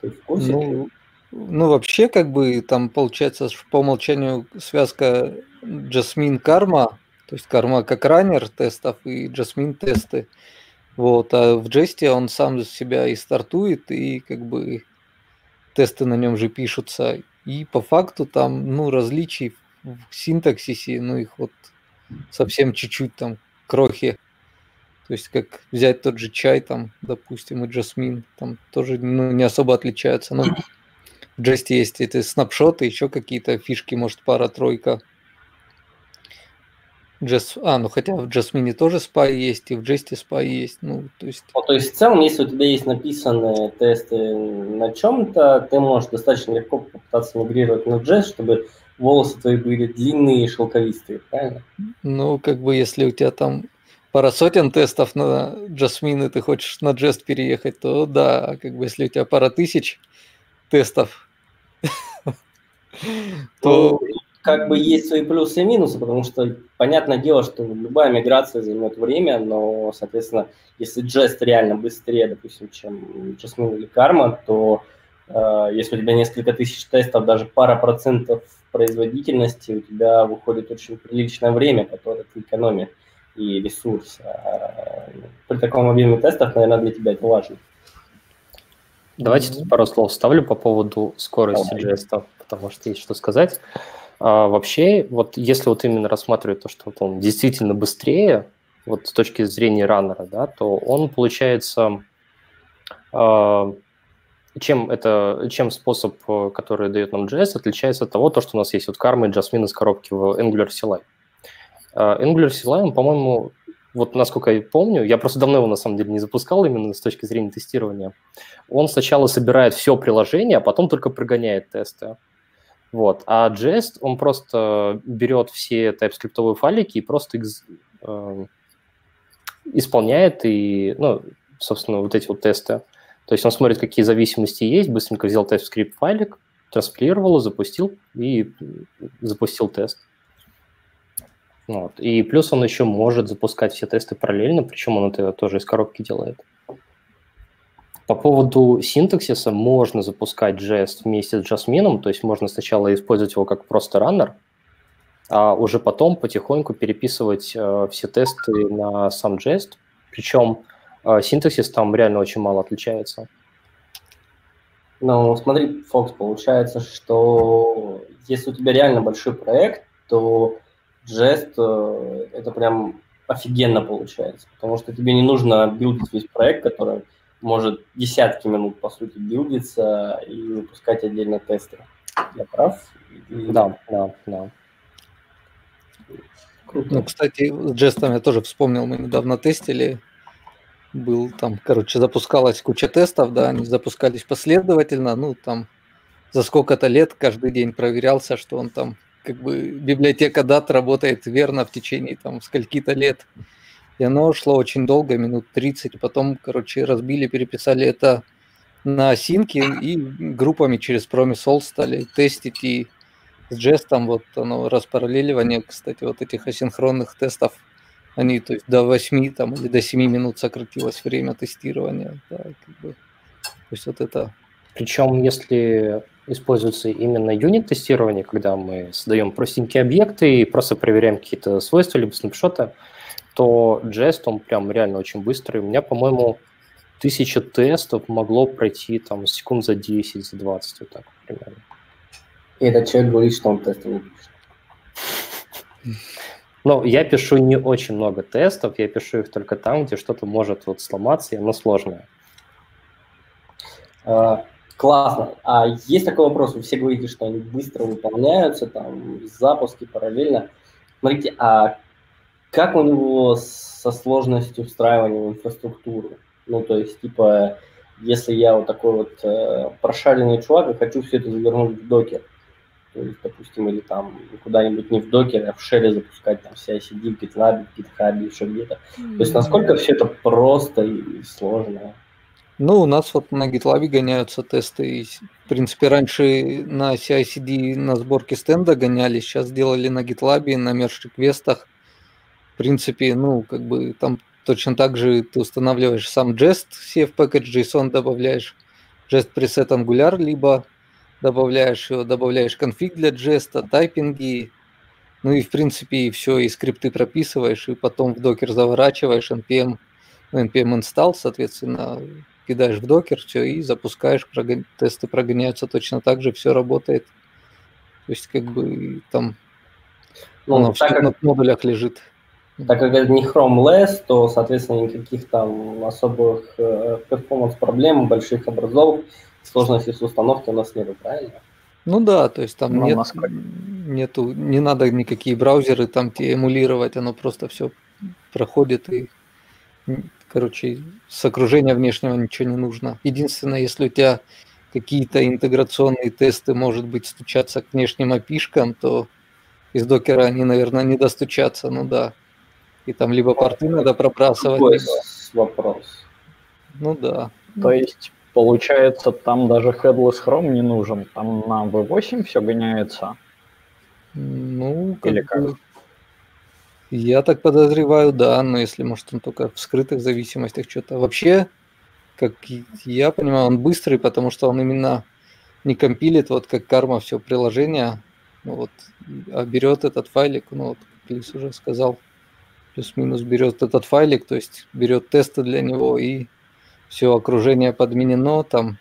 ты в курсе? Ну, ну, вообще, как бы, там, получается, по умолчанию связка Jasmine Karma, то есть карма как раннер тестов и Jasmine тесты. Вот, а в Джесте он сам себя и стартует, и как бы тесты на нем же пишутся. И по факту там, ну, различий в синтаксисе, ну, их вот совсем чуть-чуть там крохи. То есть как взять тот же чай там, допустим, и джасмин, там тоже ну, не особо отличаются. Но в джесте есть эти снапшоты, еще какие-то фишки, может, пара-тройка. Джес... А, ну хотя в Джасмине тоже спай есть, и в Джесте спай есть. Ну, то есть... Ну, то есть в целом, если у тебя есть написанные тесты на чем-то, ты можешь достаточно легко попытаться мигрировать на Джест, чтобы волосы твои были длинные и шелковистые, правильно? Ну, как бы если у тебя там пара сотен тестов на Джасмин, и ты хочешь на Джест переехать, то да, как бы если у тебя пара тысяч тестов, [laughs] то... Ну, как бы есть свои плюсы и минусы, потому что понятное дело, что любая миграция займет время, но, соответственно, если Jest реально быстрее, допустим, чем Jasmine или Karma, то э, если у тебя несколько тысяч тестов, даже пара процентов производительности у тебя выходит очень приличное время, которое ты экономишь, и ресурс. А, при таком объеме тестов, наверное, для тебя это важно. Давайте тут пару слов ставлю по поводу скорости жестов, потому что есть что сказать. А вообще, вот если вот именно рассматривать то, что вот он действительно быстрее, вот с точки зрения раннера, да, то он получается, э, чем это, чем способ, который дает нам JS, отличается от того, то, что у нас есть вот карма и Jasmine из коробки в Angular CLI. Э, Angular CLI, по-моему, вот насколько я помню, я просто давно его на самом деле не запускал именно с точки зрения тестирования, он сначала собирает все приложение, а потом только прогоняет тесты. Вот. А JS, он просто берет все TypeScript файлики и просто их э, исполняет и, ну, собственно, вот эти вот тесты. То есть он смотрит, какие зависимости есть, быстренько взял TypeScript файлик, транспилировал, запустил и запустил тест. Вот. И плюс он еще может запускать все тесты параллельно, причем он это тоже из коробки делает. По поводу синтаксиса можно запускать JS вместе с Jasmine, то есть можно сначала использовать его как просто раннер, а уже потом потихоньку переписывать э, все тесты на сам JS. Причем синтаксис там реально очень мало отличается. Ну, смотри, Фокс, получается, что если у тебя реально большой проект, то жест, э, это прям офигенно получается, потому что тебе не нужно билдить весь проект, который может десятки минут, по сути, билдиться и выпускать отдельно тесты. Я прав? Да, да, да. Круто. Ну, кстати, с жестом я тоже вспомнил, мы недавно тестили, был там, короче, запускалась куча тестов, да, они запускались последовательно, ну, там, за сколько-то лет каждый день проверялся, что он там как бы библиотека дат работает верно в течение там скольки-то лет. И оно шло очень долго, минут 30. Потом, короче, разбили, переписали это на осинки и группами через All стали тестить. И с жестом вот оно распараллеливание, кстати, вот этих асинхронных тестов, они то есть до 8 там, или до 7 минут сократилось время тестирования. Да, как бы. То есть вот это причем, если используется именно юнит-тестирование, когда мы создаем простенькие объекты и просто проверяем какие-то свойства либо снапшоты, то JS он прям реально очень быстрый. У меня, по-моему, тысяча тестов могло пройти там секунд за 10, за 20, вот так примерно. И этот человек говорит, что он тесты [laughs] Ну, я пишу не очень много тестов, я пишу их только там, где что-то может вот сломаться, и оно сложное. А, Классно. А есть такой вопрос, вы все говорите, что они быстро выполняются, там, запуски параллельно. Смотрите, а как у него со сложностью встраивания в инфраструктуру? Ну, то есть, типа, если я вот такой вот э, прошаренный чувак и хочу все это завернуть в докер, то есть, допустим, или там куда-нибудь не в докере, а в шеле запускать там вся CD в GitLab, в GitHub, еще где-то. То есть, насколько все это просто и сложно? Ну, у нас вот на GitLab гоняются тесты. И, в принципе, раньше на CI-CD на сборке стенда гоняли, сейчас сделали на GitLab, на мерч-реквестах. В принципе, ну, как бы там точно так же ты устанавливаешь сам Jest, CF package JSON добавляешь, Jest preset Angular, либо добавляешь его, добавляешь конфиг для Jest, тайпинги, ну и в принципе и все, и скрипты прописываешь, и потом в докер заворачиваешь, npm, npm install, соответственно, кидаешь в докер, все, и запускаешь, прогон... тесты прогоняются точно так же, все работает. То есть, как бы там ну, оно все как, на модулях лежит. Так как это не Chrome LS, то, соответственно, никаких там особых э, перформанс-проблем, больших образов, сложности с установкой у нас нету, правильно? Ну да, то есть там ну, нет, нету, не надо никакие браузеры там тебе эмулировать, оно просто все проходит и Короче, с окружения внешнего ничего не нужно. Единственное, если у тебя какие-то интеграционные тесты, может быть, стучаться к внешним опишкам, то из докера они, наверное, не достучатся, ну да. И там либо порты надо пробрасывать. Какой либо... вопрос? Ну да. То есть, получается, там даже headless Chrome не нужен, там на V8 все гоняется? Ну, как Или как? Я так подозреваю, да, но если, может, он только в скрытых зависимостях что-то. Вообще, как я понимаю, он быстрый, потому что он именно не компилит, вот как карма все приложение, ну вот, а берет этот файлик, ну вот, как Лис уже сказал, плюс-минус берет этот файлик, то есть берет тесты для него и все окружение подменено там.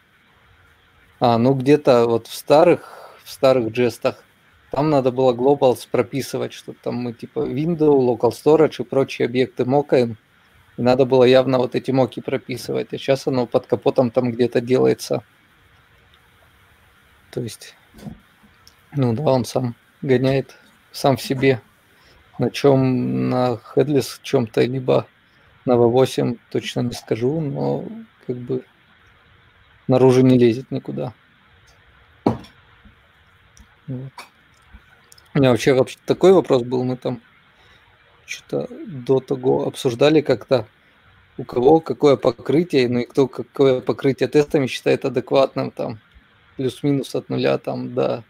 А, ну где-то вот в старых, в старых джестах там надо было globals прописывать, что там мы типа window, local storage и прочие объекты мокаем. И надо было явно вот эти моки прописывать. А сейчас оно под капотом там где-то делается. То есть, ну да, он сам гоняет сам в себе. На чем на Headless чем-то, либо V8 точно не скажу, но как бы наружу не лезет никуда. Вот. У меня вообще, вообще такой вопрос был, мы там что-то до того обсуждали как-то, у кого какое покрытие, ну и кто какое покрытие тестами считает адекватным, там, плюс-минус от нуля там до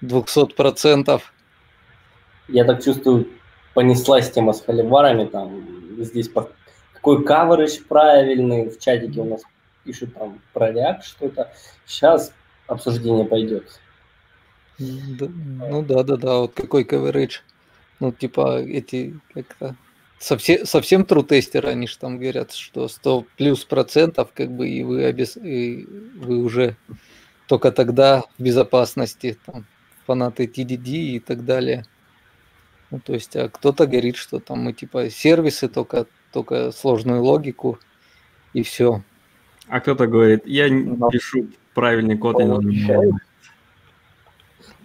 200 процентов. Я так чувствую, понеслась тема с холиварами, там, здесь по... какой каверидж правильный, в чатике у нас пишут там про React что-то. Сейчас обсуждение пойдет. ну да, да, да, вот какой coverage. Ну, типа, эти как-то совсем, совсем true тестеры, они же там говорят, что 100 плюс процентов, как бы, и вы, обес... и вы уже только тогда в безопасности, там, фанаты TDD и так далее. Ну, то есть, а кто-то говорит, что там мы типа сервисы, только, только сложную логику и все. А кто-то говорит, я Но пишу правильный код, и получается,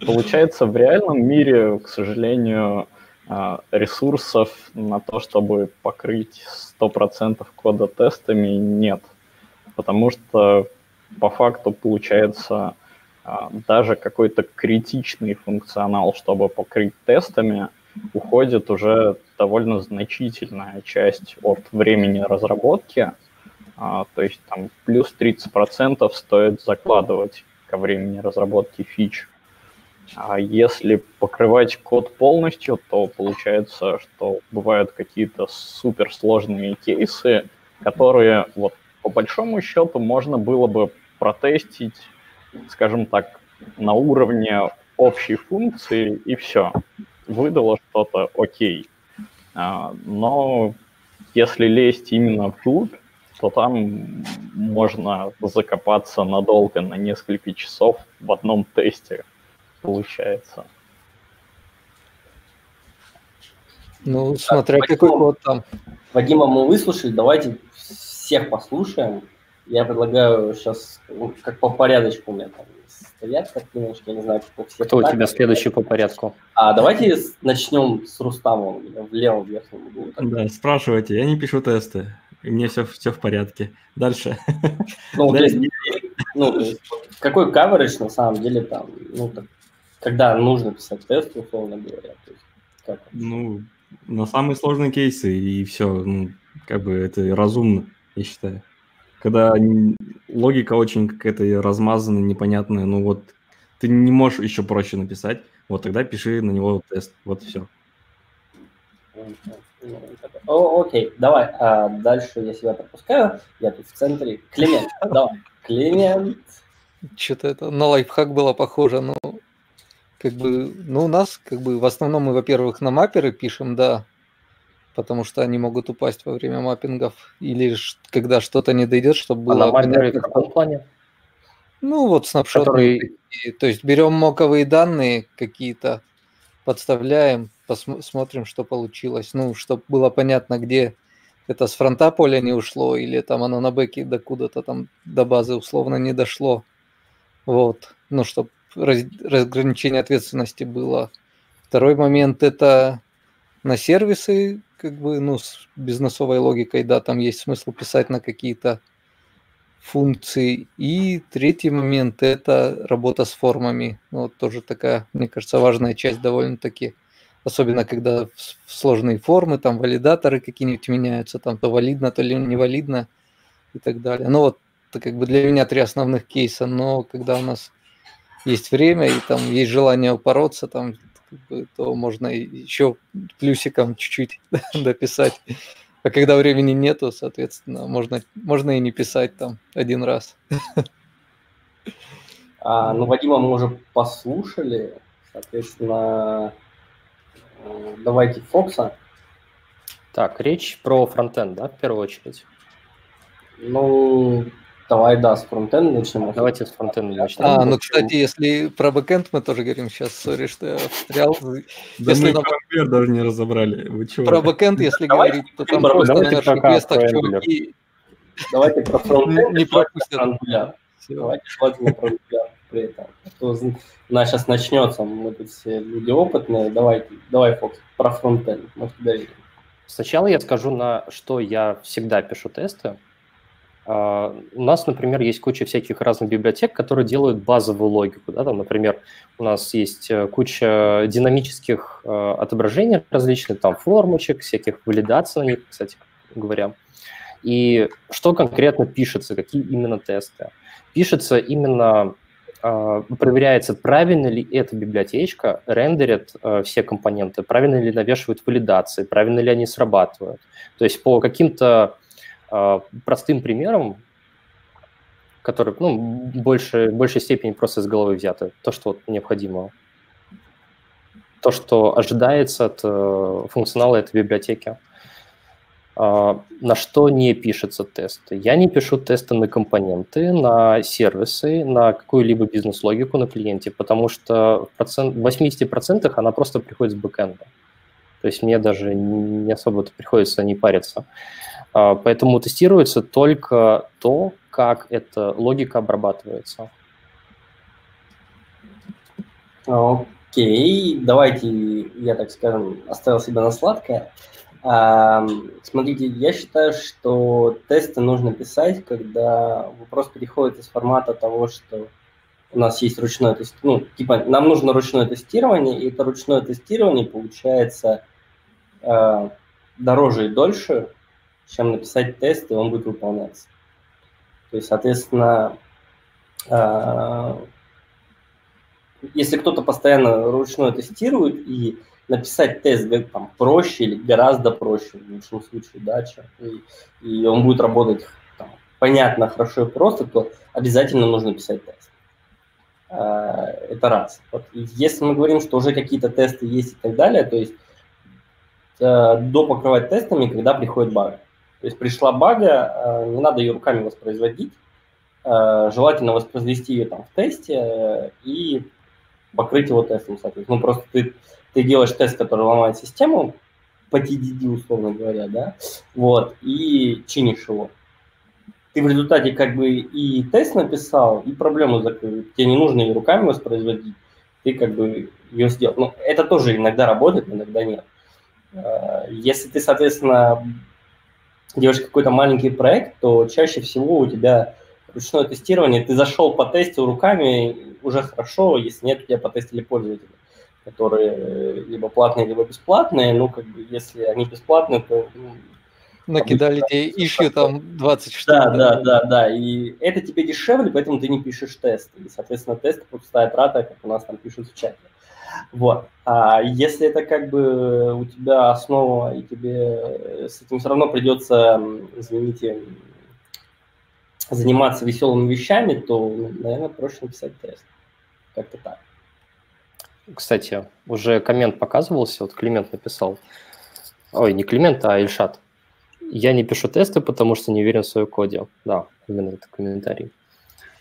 получается, в реальном мире, к сожалению, а, ресурсов на то, чтобы покрыть 100% кода тестами, нет. Потому что по факту получается а, даже какой-то критичный функционал, чтобы покрыть тестами, уходит уже довольно значительная часть от времени разработки, а, то есть там плюс 30% стоит закладывать ко времени разработки фич. А если покрывать код полностью, то получается, что бывают какие-то суперсложные кейсы, которые вот по большому счету можно было бы протестить, скажем так, на уровне общей функции и все выдало что-то, окей. А, но если лезть именно вглубь, то там можно закопаться надолго, на несколько часов в одном тесте, получается. Ну, смотря так, какой Вадима, код там. Вадима мы выслушали, давайте всех послушаем. Я предлагаю сейчас, ну, как по порядочку у меня там стоят картиночки, я не знаю, как у всех. Кто у тебя следующий по порядку? А давайте начнем с Рустама в левом верхнем углу. Да, спрашивайте, я не пишу тесты, и мне все, все в порядке. [laughs] Дальше. Ну, то есть, ну, то есть, какой coverage на самом деле там, ну, так, когда нужно писать тест, условно говоря? То есть, как? Ну, на самые сложные кейсы, и все, ну, как бы это разумно, я считаю когда логика очень какая-то размазанная, непонятная, ну вот ты не можешь еще проще написать, вот тогда пиши на него тест, вот все. О, окей, давай, а дальше я себя пропускаю, я тут в центре. Климент, [laughs] давай, Климент. Что-то это на лайфхак было похоже, но как бы, ну у нас как бы в основном мы, во-первых, на маперы пишем, да, потому что они могут упасть во время маппингов или когда что-то не дойдет, чтобы было... А на мапперы в каком плане? Ну, вот снапшоты. Который... То есть берем моковые данные какие-то, подставляем, посмотрим, что получилось. Ну, чтобы было понятно, где это с фронта поля не ушло, или там оно на бэке до куда-то там до базы условно не дошло. Вот. Ну, чтобы раз, разграничение ответственности было. Второй момент – это на сервисы как бы, ну, с бизнесовой логикой, да, там есть смысл писать на какие-то функции. И третий момент – это работа с формами. Ну, вот тоже такая, мне кажется, важная часть довольно-таки. Особенно, когда сложные формы, там валидаторы какие-нибудь меняются, там то валидно, то ли не валидно и так далее. Ну вот, это как бы для меня три основных кейса, но когда у нас есть время и там есть желание упороться, там то можно еще плюсиком чуть-чуть [laughs] дописать. А когда времени нету, соответственно, можно, можно и не писать там один раз. А, ну, Вадима мы уже послушали. Соответственно, э, давайте Фокса. Так, речь про фронтенд, да, в первую очередь? Ну, Давай, да, с фронтенда начнем. Давайте с фронтенда начнем. А, ну, кстати, если про бэкэнд мы тоже говорим сейчас, сори, что я встрял. Да если мы нам... даже не разобрали. Вы чего? Про бэкэнд, если говорить, то там просто на реквестах чуваки... Давайте про [laughs] фронтенд не пропустят. Давайте желательно про при этом. У нас сейчас начнется, мы тут все люди опытные. Давайте, давай, Фокс, про фронтенд. Мы тебя видим. Сначала я скажу, на что я всегда пишу тесты. Uh, у нас, например, есть куча всяких разных библиотек, которые делают базовую логику. Да? Там, например, у нас есть э, куча динамических uh, отображений различных, там формочек, всяких валидаций на них, кстати говоря. И что конкретно пишется, какие именно тесты? Пишется именно, uh, проверяется, правильно ли эта библиотечка рендерит все компоненты, правильно ли навешивают валидации, правильно ли они срабатывают. То есть по каким-то а, простым примером, который, ну, больше, в большей степени просто из головы взято, то, что необходимо, то, что ожидается от э, функционала этой библиотеки. Uh, на что не пишется тесты? Я не пишу тесты на компоненты, на сервисы, на какую-либо бизнес-логику на клиенте, потому что в, процент, в 80% она просто приходит с бэкэнда. То есть мне даже не особо приходится не париться. А, поэтому тестируется только то, как эта логика обрабатывается. Окей, давайте я, так скажем, оставил себя на сладкое. А, смотрите, я считаю, что тесты нужно писать, когда вопрос переходит из формата того, что у нас есть ручное тестирование, ну, типа, нам нужно ручное тестирование, и это ручное тестирование получается э, дороже и дольше, чем написать тест, и он будет выполняться. То есть, соответственно, э, если кто-то постоянно ручное тестирует, и написать тест там, проще или гораздо проще, в лучшем случае, да, чем, и, и он будет работать там, понятно, хорошо и просто, то обязательно нужно писать тест. Э, это раз. Вот. Если мы говорим, что уже какие-то тесты есть и так далее, то есть э, до покрывать тестами, когда приходит баг. То есть пришла бага, э, не надо ее руками воспроизводить, э, желательно воспроизвести ее там в тесте э, и покрыть его тестом, соответственно. Ну, просто ты, ты делаешь тест, который ломает систему, по TDD, условно говоря, да, вот, и чинишь его. Ты в результате как бы и тест написал, и проблему закрыл. Тебе не нужно ее руками воспроизводить, ты как бы ее сделал. Ну, это тоже иногда работает, иногда нет. Если ты, соответственно, делаешь какой-то маленький проект, то чаще всего у тебя ручное тестирование, ты зашел по тесту руками, уже хорошо, если нет, у тебя потестили пользователи, которые э, либо платные, либо бесплатные, ну, как бы, если они бесплатные, то... Ну, Накидали тебе ищу там 20 штук. Да, да, да, да, и это тебе дешевле, поэтому ты не пишешь тест, и, соответственно, тест пустая трата, как у нас там пишут в чате. Вот. А если это как бы у тебя основа, и тебе с этим все равно придется, извините, заниматься веселыми вещами, то, ну, наверное, проще написать тест. Как-то так. Кстати, уже коммент показывался, вот Климент написал. Ой, не Климент, а Ильшат. Я не пишу тесты, потому что не уверен в своем коде. Да, именно это комментарий.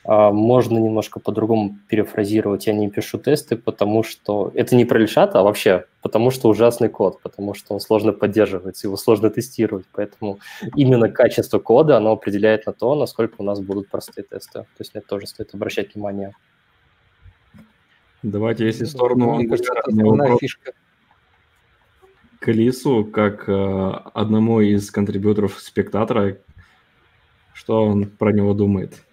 А, можно немножко по-другому перефразировать. Я не пишу тесты, потому что... Это не про Ильшат, а вообще потому что ужасный код, потому что он сложно поддерживается, его сложно тестировать. Поэтому именно качество кода, оно определяет на то, насколько у нас будут простые тесты. То есть на это тоже стоит обращать внимание. Давайте, если в сторону Мне кажется, это фишка. к Лису, как э, одному из контрибьюторов спектатора, что он про него думает?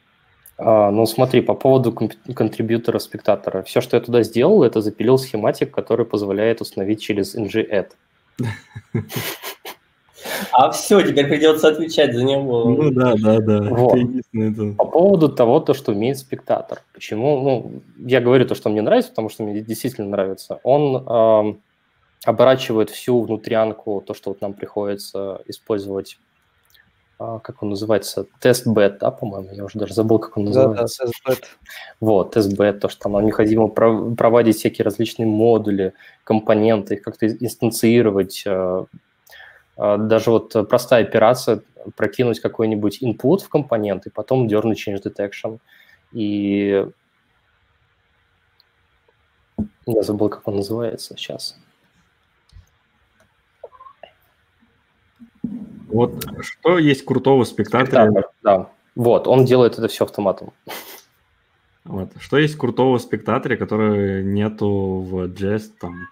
А, ну, смотри, по поводу контрибьютора спектатора. Все, что я туда сделал, это запилил схематик, который позволяет установить через ng-add. А все, теперь придется отвечать за него. Ну да, да, да. Вот. По поводу того, то, что умеет спектатор. Почему? Ну, я говорю то, что мне нравится, потому что мне действительно нравится. Он э, оборачивает всю внутрянку, то, что вот нам приходится использовать как он называется, тест-бет, да, по-моему, я уже даже забыл, как он называется. Да, да, тест-бет. Вот, тест-бет, то, что нам необходимо проводить всякие различные модули, компоненты, их как-то инстанцировать, а, А, даже вот простая операция, прокинуть какой-нибудь input в компонент и потом дернуть change detection. И я забыл, как он называется сейчас. Вот что есть крутого спектатора? Спектатор, да. Вот, он делает это все автоматом. Вот. Что есть крутого в спектаторе, который нету в Jest там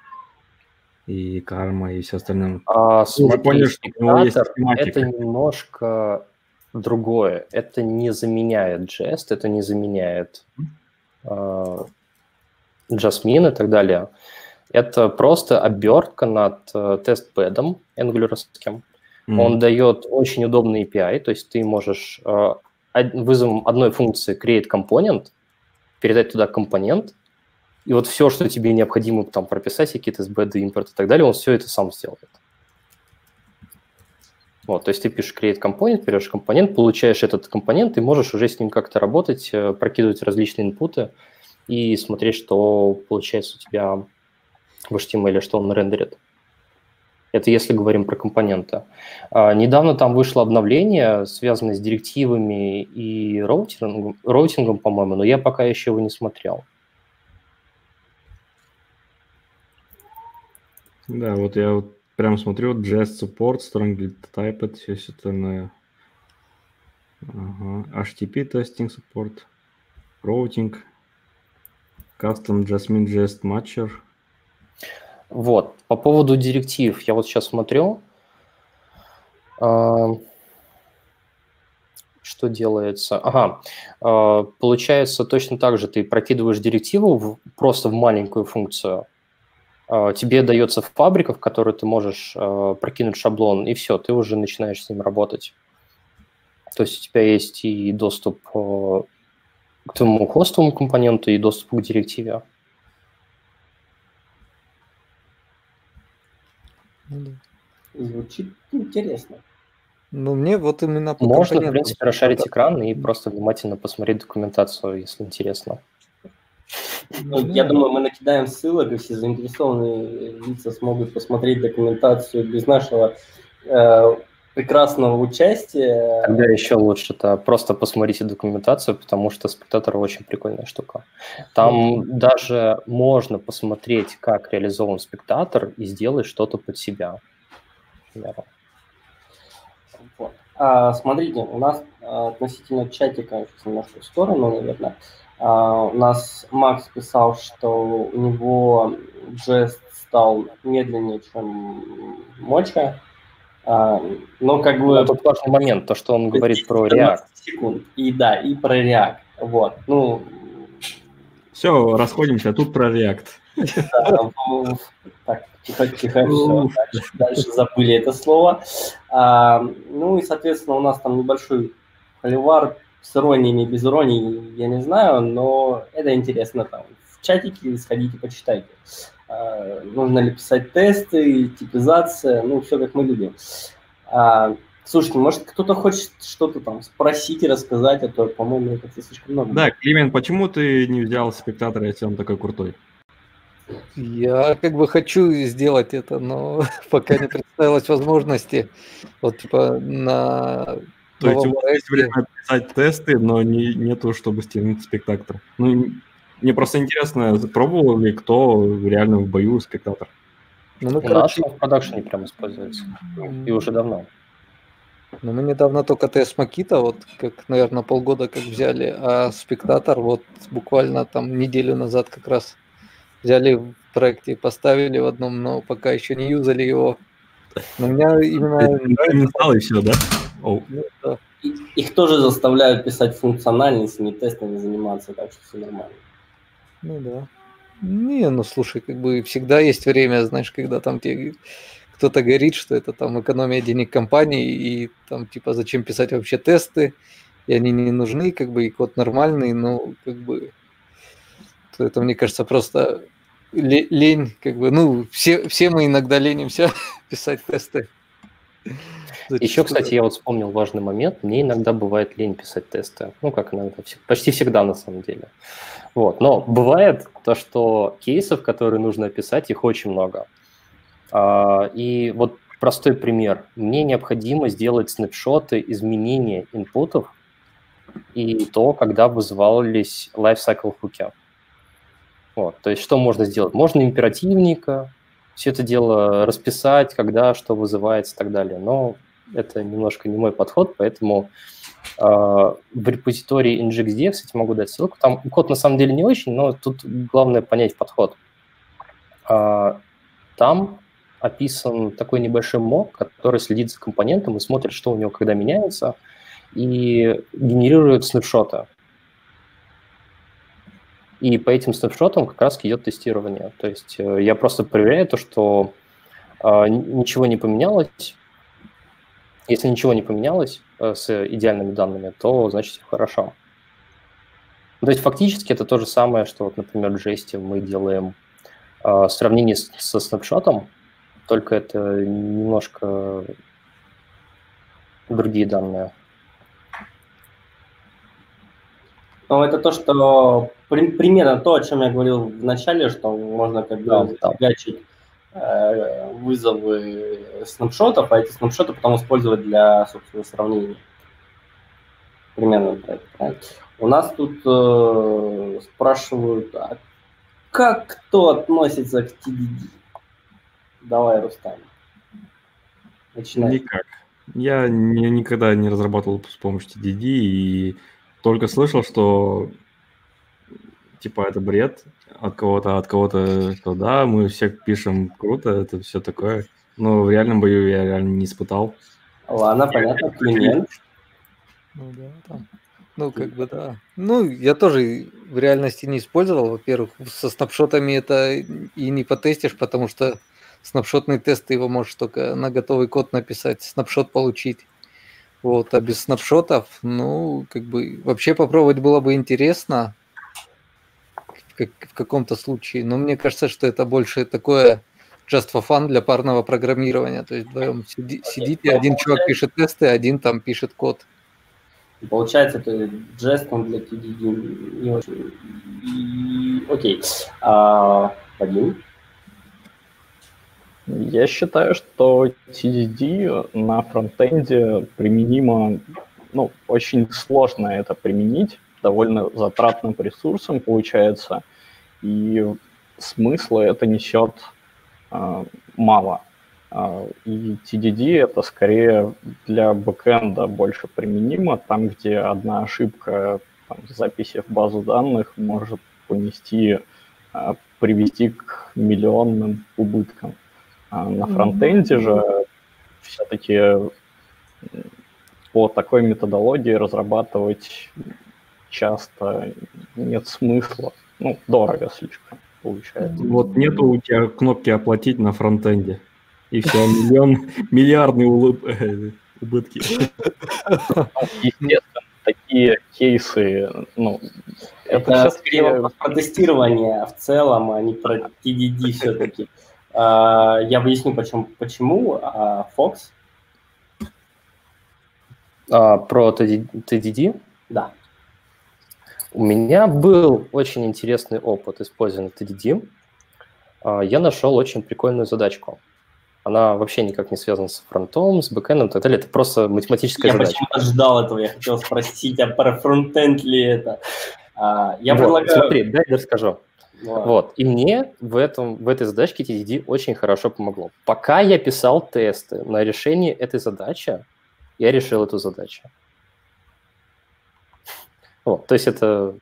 и Карма и все остальное? А, смотри, поняли, что у него есть это немножко другое. Это не заменяет Jest, это не заменяет э, Jasmine и так далее. Это просто обертка над э, тест-пэдом ангулярским. Mm. Он дает очень удобный API, то есть ты можешь э, вызовом одной функции create component – передать туда компонент, и вот все, что тебе необходимо там прописать, какие-то SBD, импорт и так далее, он все это сам сделает. Вот, то есть ты пишешь create компонент, берешь компонент, получаешь этот компонент, и можешь уже с ним как-то работать, э, прокидывать различные инпуты и смотреть, что получается у тебя в HTML, что он рендерит. Это если говорим про компоненты. А, недавно там вышло обновление, связанное с директивами и роутингом, роутингом, по-моему, но я пока еще его не смотрел. Да, вот я вот прям смотрю, Jest Support, Strongly Typed, все остальное. Ага. HTTP Testing Support, Routing, Custom Jasmine JS Matcher – вот, по поводу директив, я вот сейчас смотрю, а, что делается. Ага, а, получается точно так же, ты прокидываешь директиву в, просто в маленькую функцию, а, тебе дается фабрика, в которую ты можешь прокинуть шаблон, и все, ты уже начинаешь с ним работать. То есть у тебя есть и доступ к твоему хостовому компоненту, и доступ к директиве. Ну Звучит интересно. Ну, мне вот именно по Можно, в принципе, расшарить экран и просто внимательно посмотреть документацию, если интересно. Ну, я думаю, мы накидаем ссылок, и все заинтересованные лица смогут посмотреть документацию без нашего э, прекрасного участия. Тогда еще лучше это просто посмотрите документацию, потому что спектатор очень прикольная штука. Там mm-hmm. даже можно посмотреть, как реализован спектатор и сделать что-то под себя. Вот. А, смотрите, у нас а, относительно чатика, немножко в сторону, наверное, а, у нас Макс писал, что у него жест стал медленнее, чем моча. А, но как бы... Это важный момент, то, что он говорит про React. секунд. И да, и про React. Вот, ну... Все, расходимся, тут про React. Так, тихо, тихо, все, дальше, забыли это слово. А, ну и, соответственно, у нас там небольшой холивар с ирониями, без иронии, я не знаю, но это интересно там. В чатике сходите, почитайте. А, нужно ли писать тесты, типизация, ну, все как мы любим. А, слушайте, может, кто-то хочет что-то там спросить и рассказать, а то, по-моему, это слишком много. Да, Климен, почему ты не взял спектатора, если он такой крутой? Я как бы хочу сделать это, но [laughs] пока не представилась возможности. Вот типа на то есть у вас есть время писать тесты, но не, нету, чтобы стянуть спектатор. Ну, мне просто интересно, пробовал ли кто реально в бою спектатор? Ну, мы, короче... в продакшене прям используется. И уже давно. Ну, мы недавно только ТС Макита, вот как, наверное, полгода как взяли, а спектатор вот буквально там неделю назад как раз взяли в проекте и поставили в одном, но пока еще не юзали его. Но у меня именно... Не стало еще, да? Ну. Их тоже заставляют писать функционально, с ними тестами заниматься, так что все нормально. Ну да. Не, ну слушай, как бы всегда есть время, знаешь, когда там тебе кто-то говорит, что это там экономия денег компании, и там типа зачем писать вообще тесты, и они не нужны, как бы, и код нормальный, но как бы то это, мне кажется, просто лень, как бы, ну, все, все мы иногда ленимся [laughs] писать тесты. Еще, кстати, я вот вспомнил важный момент. Мне иногда бывает лень писать тесты. Ну, как иногда, почти всегда на самом деле. Вот. Но бывает то, что кейсов, которые нужно описать, их очень много. А, и вот простой пример. Мне необходимо сделать снапшоты изменения инпутов и то, когда вызывались lifecycle хуки. Вот, то есть что можно сделать? Можно императивника, все это дело расписать, когда что вызывается и так далее. Но это немножко не мой подход, поэтому э, в репозитории NGXD, кстати, могу дать ссылку. Там код на самом деле не очень, но тут главное понять подход. Э, там описан такой небольшой мок, который следит за компонентом и смотрит, что у него когда меняется, и генерирует снапшоты. И по этим снапшотам как раз идет тестирование. То есть э, я просто проверяю то, что э, ничего не поменялось. Если ничего не поменялось э, с идеальными данными, то значит все хорошо. То есть фактически это то же самое, что, вот, например, в Jest мы делаем э, сравнение с, со снапшотом, только это немножко другие данные. Ну, это то, что при, примерно то, о чем я говорил в начале, что можно как бы да, фигачить э, вызовы снапшотов, а эти снапшоты потом использовать для, собственно, сравнения. Примерно так. У нас тут э, спрашивают, а как кто относится к TDD? Давай, Рустам. Начинай. Никак. Я не, никогда не разрабатывал с помощью TDD и только слышал, что типа это бред от кого-то, от кого-то, что да, мы все пишем круто, это все такое. Но в реальном бою я реально не испытал. Ладно, понятно, Климент. Ну да, там. Ну, как бы да. Ну, я тоже в реальности не использовал. Во-первых, со снапшотами это и не потестишь, потому что снапшотный тест ты его можешь только на готовый код написать, снапшот получить. Вот, а без снапшотов, ну, как бы, вообще попробовать было бы интересно в, как, в каком-то случае, но мне кажется, что это больше такое just for fun для парного программирования. То есть вдвоем сиди, сидите, один чувак пишет тесты, один там пишет код. Получается, это жестом для TDD не очень... Окей. А, Вадим? Я считаю, что TDD на фронтенде применимо, ну, очень сложно это применить, довольно затратным ресурсом получается, и смысла это несет мало. Э, и TDD это скорее для бэкэнда больше применимо, там, где одна ошибка там, записи в базу данных может понести, э, привести к миллионным убыткам. А на фронтенде же все-таки по такой методологии разрабатывать часто нет смысла. Ну, дорого слишком получается. Вот нету у тебя кнопки оплатить на фронтенде. И все, миллион, [laughs] миллиардные улыб... [laughs] Убытки. Естественно, такие кейсы, ну, это, это скорее про тестирование в целом, а не про TDD [laughs] все-таки. А, я выясню, почему. почему а, Fox. А, про TDD? Да. У меня был очень интересный опыт использования TDD. Я нашел очень прикольную задачку. Она вообще никак не связана с фронтом, с бэкэндом и так далее. Это просто математическая я задача. Я почему-то ждал этого. Я хотел спросить, а про фронтенд ли это? Я вот, предлагаю... Смотри, дай я расскажу. Wow. Вот. И мне в, этом, в этой задачке TDD очень хорошо помогло. Пока я писал тесты на решение этой задачи, я решил эту задачу. Вот, то есть это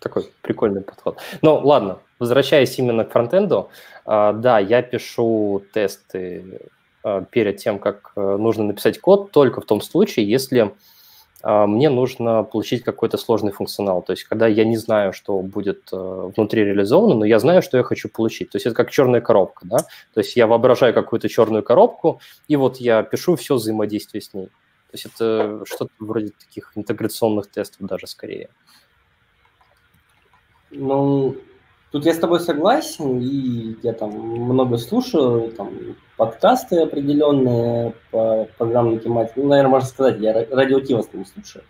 такой прикольный подход. Ну, ладно, возвращаясь именно к фронтенду, э, да, я пишу тесты э, перед тем, как э, нужно написать код, только в том случае, если а, мне нужно получить какой-то сложный функционал. То есть, когда я не знаю, что будет э, внутри реализовано, но я знаю, что я хочу получить. То есть, это как черная коробка, да? То есть, я воображаю какую-то черную коробку, и вот я пишу все взаимодействие с ней. То есть, это что-то вроде таких интеграционных тестов даже скорее. Ну, Тут я с тобой согласен, и я там много слушаю, там, подкасты определенные по программной тематике. Ну, наверное, можно сказать, я радио с ним слушаю.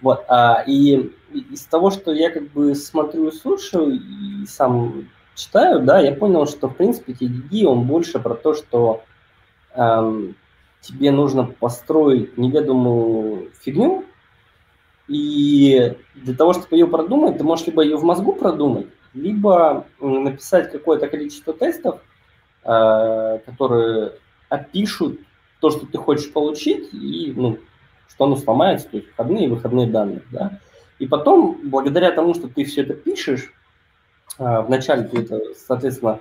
Вот, а, и из того, что я как бы смотрю и слушаю, и сам читаю, да, я понял, что, в принципе, TDD, он больше про то, что эм, тебе нужно построить неведомую фигню, и для того, чтобы ее продумать, ты можешь либо ее в мозгу продумать, либо написать какое-то количество тестов, э, которые опишут то, что ты хочешь получить, и ну, что оно сломается, то есть входные и выходные данные. Да? И потом, благодаря тому, что ты все это пишешь, э, вначале ты это, соответственно,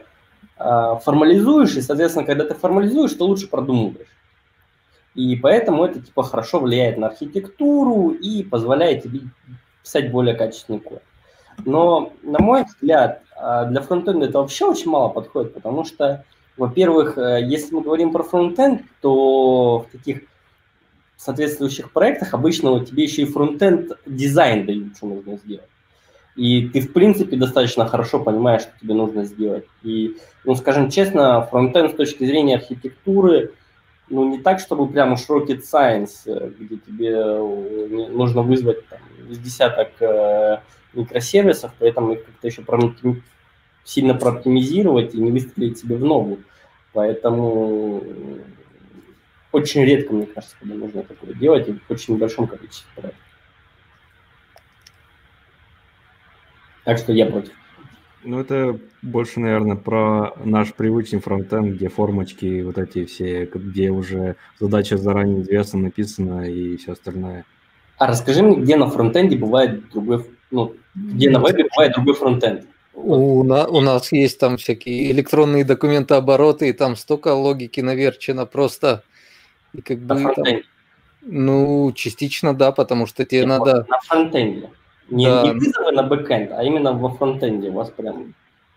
э, формализуешь, и, соответственно, когда ты формализуешь, ты лучше продумываешь. И поэтому это типа хорошо влияет на архитектуру и позволяет тебе писать более качественный код. Но, на мой взгляд, а, для фронтенда это вообще очень мало подходит, потому что, во-первых, э, если мы говорим про фронтенд, то в таких соответствующих проектах обычно вот тебе еще и фронтенд дизайн дают, что нужно сделать. И ты, в принципе, достаточно хорошо понимаешь, что тебе нужно сделать. И, ну, скажем честно, фронтенд с точки зрения архитектуры, ну, не так, чтобы прямо уж rocket science, э, где тебе э, нужно вызвать там, из десяток э, микросервисов, поэтому их как-то еще сильно прооптимизировать и не выстрелить себе в ногу. Поэтому очень редко, мне кажется, когда нужно такое делать, и в очень большом количестве проектов. Так что я против. Ну, это больше, наверное, про наш привычный фронтенд, где формочки вот эти все, где уже задача заранее известна, написана и все остальное. А расскажи мне, где на фронтенде бывает другой, ну, где на вебе бывает другой фронтенд? У, на, у нас есть там всякие электронные документообороты, и там столько логики наверчено просто. И как бы, там, ну, частично да, потому что тебе Нет, надо... На фронтенде. Не, да. не вызовы на бэкэнд, а именно во фронтенде у вас прям...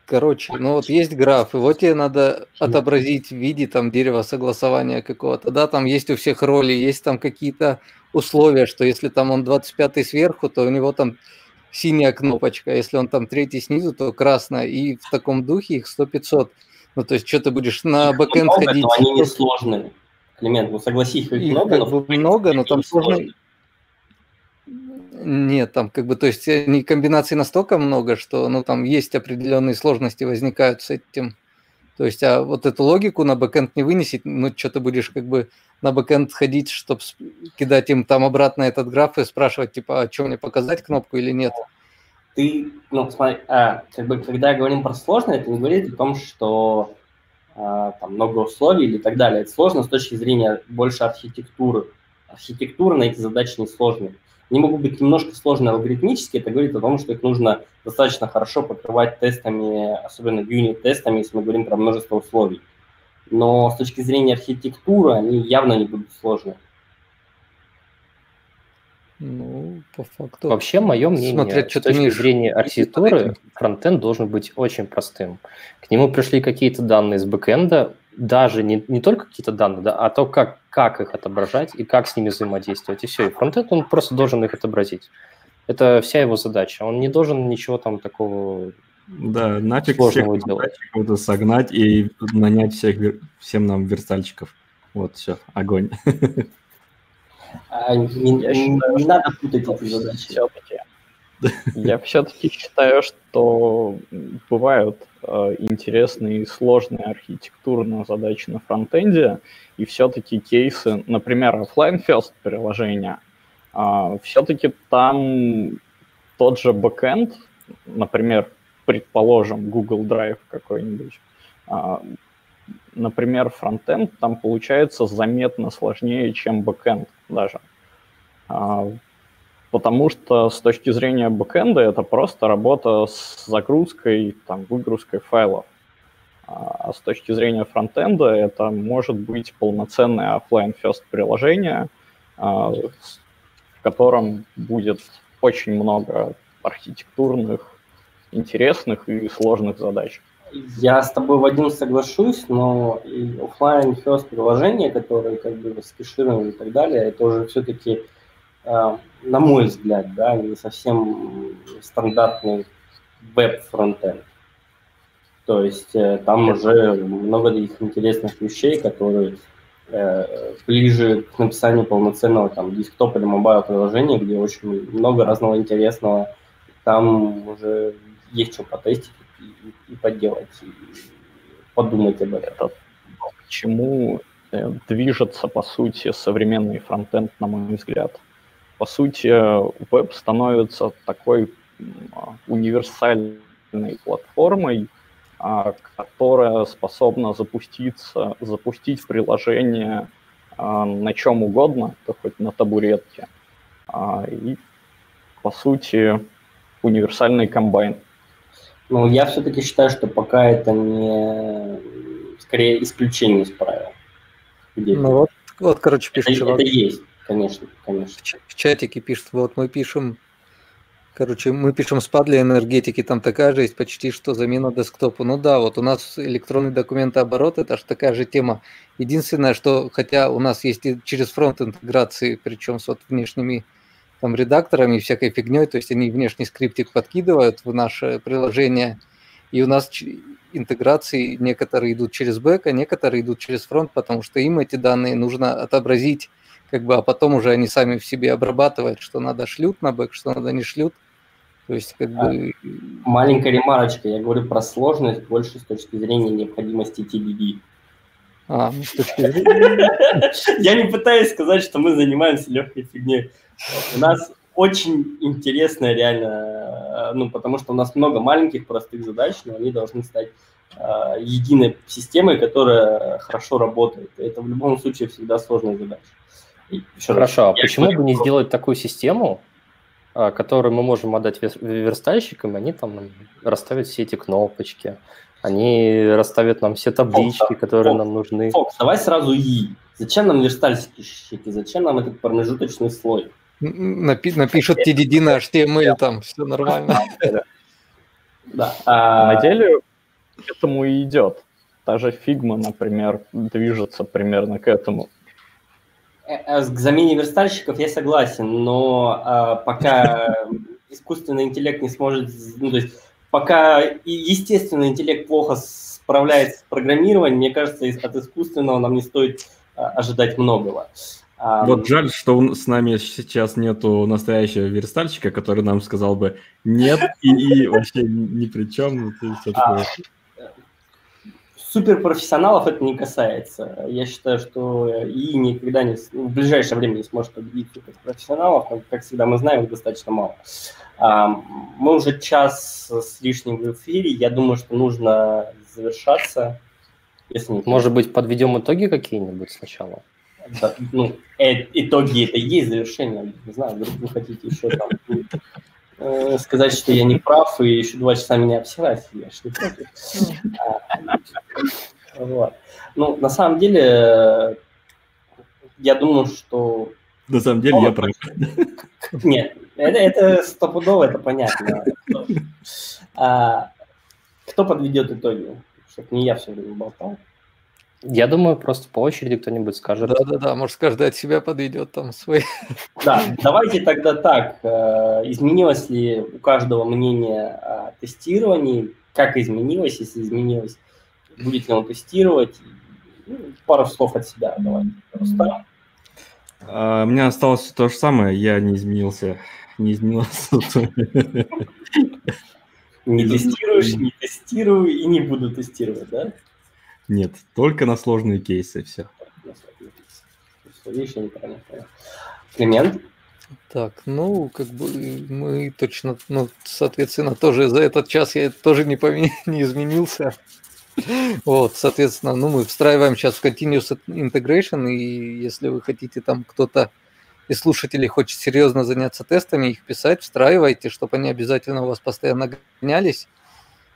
Короче, ну вот есть граф, и вот тебе надо отобразить в виде там дерева согласования какого-то. Да, там есть у всех роли, есть там какие-то условия, что если там он 25 сверху, то у него там синяя кнопочка, если он там третий снизу, то красная. И в таком духе их 100-500. Ну, то есть, что ты будешь на бэкэнд ходить? Но они не сложные. Климент, ну согласись, их, их много, но... много, но там сложно... Сложные. Нет, там как бы, то есть э, комбинаций настолько много, что, ну, там есть определенные сложности возникают с этим. То есть, а вот эту логику на бэкэнд не вынесет, ну, что ты будешь как бы на бэкэнд ходить, чтобы кидать им там обратно этот граф и спрашивать, типа, а что мне показать кнопку или нет? Ты, ну, смотри, а, как бы, когда говорим про сложное, это не говорит о том, что а, там много условий или так далее. Это сложно с точки зрения больше архитектуры. Архитектура на эти задачи не сложная. Они могут быть немножко сложные алгоритмически, это говорит о том, что их нужно достаточно хорошо покрывать тестами, особенно юнит-тестами, если мы говорим про множество условий. Но с точки зрения архитектуры они явно не будут сложны. Ну, по факту. Вообще, мое мнение, Смотреть, с точки имеешь... зрения архитектуры, фронтенд должен быть очень простым. К нему пришли какие-то данные из бэкэнда, даже не, не только какие-то данные, да, а то, как, как их отображать и как с ними взаимодействовать. И все. И фронтенд, он просто должен их отобразить. Это вся его задача. Он не должен ничего там такого да, нафиг всех делать. согнать и нанять всех, всем нам верстальщиков. Вот, все, огонь. А, не, не, не надо путать эти задачи. Все-таки я все-таки считаю, что бывают э, интересные и сложные архитектурные задачи на фронтенде, и все-таки кейсы, например, offline first приложения, э, все-таки там тот же бэкэнд, например, предположим, Google Drive какой-нибудь, э, например, фронтенд там получается заметно сложнее, чем бэкэнд даже. А, потому что с точки зрения бэкэнда это просто работа с загрузкой, там, выгрузкой файлов. А с точки зрения фронтенда это может быть полноценное offline first приложение, а, в котором будет очень много архитектурных, интересных и сложных задач. Я с тобой, Вадим, соглашусь, но офлайн first приложения, которые как бы скешированы и так далее, это уже все-таки на мой взгляд, да, не совсем стандартный веб-фронтенд. То есть э, там уже много таких интересных вещей, которые э, ближе к написанию полноценного там desktop или mobile приложения, где очень много разного интересного. Там уже есть что потестить и, и поделать, и подумать об этом. Почему э, движется, по сути, современный фронтенд, на мой взгляд. По сути, веб становится такой универсальной платформой, а, которая способна запуститься, запустить приложение а, на чем угодно, то хоть на табуретке. А, и, по сути, универсальный комбайн. Ну, я все-таки считаю, что пока это не, скорее, исключение из правил. Ну вот, вот, короче, пишет это, чувак. Это есть, конечно, конечно. В чатике пишет, вот мы пишем Короче, мы пишем спад для энергетики, там такая же есть почти что замена десктопу. Ну да, вот у нас электронный документооборот, это же такая же тема. Единственное, что хотя у нас есть и через фронт интеграции, причем с вот внешними там редакторами и всякой фигней, то есть они внешний скриптик подкидывают в наше приложение, и у нас интеграции некоторые идут через бэк, а некоторые идут через фронт, потому что им эти данные нужно отобразить, как бы, а потом уже они сами в себе обрабатывают, что надо шлют на бэк, что надо не шлют. То есть, как а, бы... Маленькая ремарочка, я говорю про сложность больше с точки зрения необходимости TDD. А, ну, с точки [laughs] зрения... Я не пытаюсь сказать, что мы занимаемся легкой фигней. У нас очень интересная реально, ну, потому что у нас много маленьких простых задач, но они должны стать э, единой системой, которая хорошо работает. Это в любом случае всегда сложная задача. Хорошо, а почему бы не сделать такую систему, а, которые мы можем отдать верстальщикам, они там расставят все эти кнопочки, они расставят нам все таблички, Фокс, которые Фокс, нам нужны. Фокс, давай сразу И. Зачем нам верстальщики? Зачем нам этот промежуточный слой? Напи- напишут TDD на HTML, там все нормально. [laughs] Да. А... На деле к этому и идет. Та же Figma, например, движется примерно к этому. Э, э, к замене верстальщиков я согласен, но а, пока [laughs] искусственный интеллект не сможет, ну, то есть пока естественный интеллект плохо справляется с программированием, мне кажется, от искусственного нам не стоит а, ожидать многого. Вот жаль, что с нами сейчас нету настоящего верстальщика, который нам сказал бы нет и, и вообще ни при чем. Ну, все такое суперпрофессионалов это не касается. Я считаю, что и никогда не, в ближайшее время не сможет победить суперпрофессионалов, как всегда мы знаем, их достаточно мало. А, мы уже час с лишним в эфире, я думаю, что нужно завершаться. Если не Может быть, подведем итоги какие-нибудь сначала? Да, ну, э, итоги это и есть завершение. Не знаю, вдруг вы хотите еще там Э, сказать, что я не прав, и еще два часа меня обсирать, я же не против. А, вот. Ну, на самом деле, я думаю, что... На самом деле, я прав. [laughs] Нет, это, это стопудово, это понятно. А, кто подведет итоги? Чтобы не я все время болтал. Я думаю, просто по очереди кто-нибудь скажет. Да-да-да, может, каждый от себя подведет там свой. Да, давайте тогда так. Э, изменилось ли у каждого мнение о тестировании? Как изменилось, если изменилось? Будет ли он тестировать? Ну, пару слов от себя давай. Рустам. А, у меня осталось то же самое, я не изменился. Не изменился. Не тестируешь, не тестирую и не буду тестировать, да? Нет, только на сложные кейсы, все. Климент? Так, ну, как бы мы точно, ну, соответственно, тоже за этот час я тоже не, помен... [laughs] не изменился. Вот, соответственно, ну, мы встраиваем сейчас в Continuous Integration, и если вы хотите там кто-то из слушателей хочет серьезно заняться тестами, их писать, встраивайте, чтобы они обязательно у вас постоянно гонялись.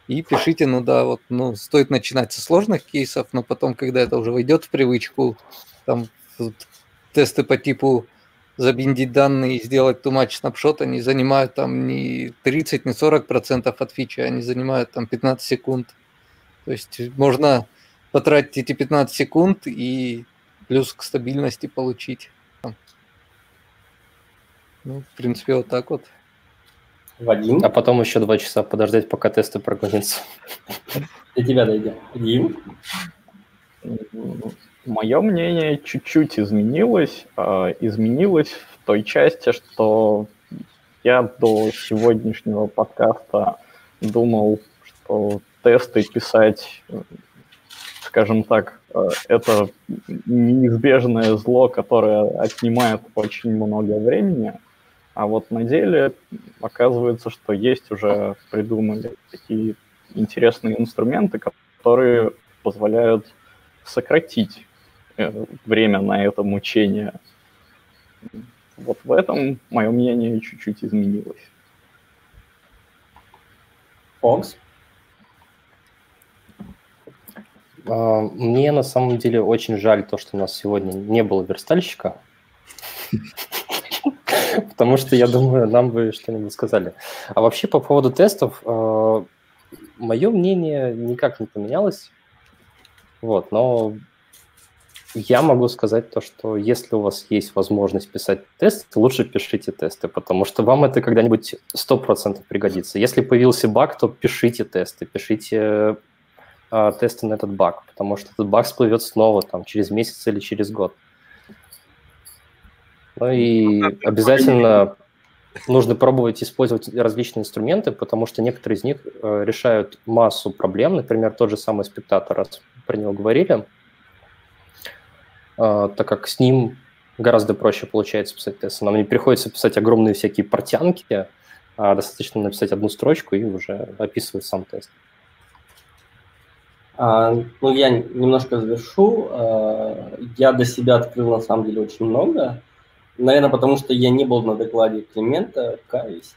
И пишите, ну да, вот, ну, стоит начинать со сложных кейсов, но потом, когда это уже войдет в привычку, там тесты по типу забиндить данные и сделать too much snapshot, они занимают там не 30, не 40 процентов от фичи, они занимают там 15 секунд. То есть можно потратить эти 15 секунд и плюс к стабильности получить. Ну, в принципе, вот так вот. Вадим. А потом еще два часа подождать, пока тесты прогонятся. До тебя дойдем. Вадим. Мое мнение чуть-чуть изменилось. А, изменилось в той части, что я до сегодняшнего подкаста думал, что тесты писать скажем так, э, это неизбежное зло, которое отнимает очень много времени, а вот на деле оказывается, что есть уже придумали такие интересные инструменты, которые позволяют сократить э, время на это мучение. Вот в этом мое мнение чуть-чуть изменилось. Фокс? А, мне на самом деле очень жаль то, что у нас сегодня не было верстальщика, [laughs] потому что, я думаю, нам бы что-нибудь сказали. А вообще по поводу тестов, а, мое мнение никак не поменялось, вот, но я могу сказать то, что если у вас есть возможность писать тесты, лучше пишите тесты, потому что вам это когда-нибудь 100% пригодится. Если появился баг, то пишите тесты, пишите э, тесты на этот баг, потому что этот баг всплывет снова там, через месяц или через год. Ну и обязательно нужно пробовать использовать различные инструменты, потому что некоторые из них э, решают массу проблем. Например, тот же самый спектатор, раз про него говорили, э, так как с ним гораздо проще получается писать тесты. Нам не приходится писать огромные всякие портянки, а достаточно написать одну строчку и уже описывать сам тест. А, ну, я немножко завершу. А, я для себя открыл, на самом деле, очень много. Наверное, потому что я не был на докладе Климента, каюсь.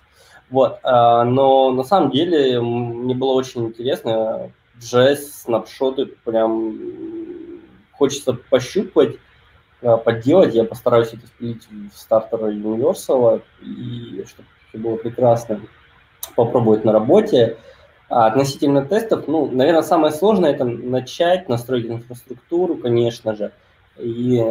Вот, а, но на самом деле мне было очень интересно. JS, снапшоты, прям хочется пощупать, а, подделать. Я постараюсь это спилить в стартер Universal, и чтобы все было прекрасно, попробовать на работе. А относительно тестов, ну, наверное, самое сложное – это начать, настроить инфраструктуру, конечно же, и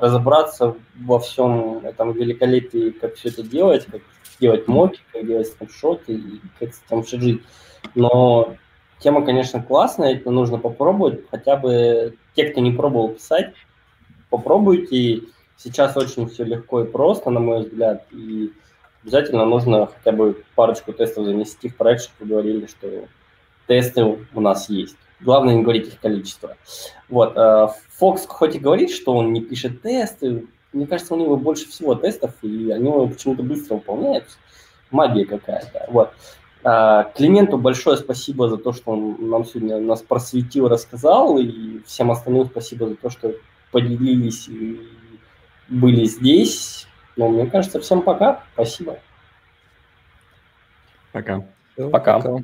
разобраться во всем этом великолепии, как все это делать, как делать моки, как делать снапшоты и как с этим жить. Но тема, конечно, классная, это нужно попробовать, хотя бы те, кто не пробовал писать, попробуйте. Сейчас очень все легко и просто, на мой взгляд, и обязательно нужно хотя бы парочку тестов занести в проект, чтобы говорили, что тесты у нас есть. Главное не говорить их количество. Вот. Фокс хоть и говорит, что он не пишет тесты, мне кажется, у него больше всего тестов, и они его почему-то быстро выполняются. Магия какая-то. Вот. А, Клименту большое спасибо за то, что он нам сегодня нас просветил, рассказал, и всем остальным спасибо за то, что поделились и были здесь. Ну, мне кажется, всем пока. Спасибо. Пока. Пока. пока.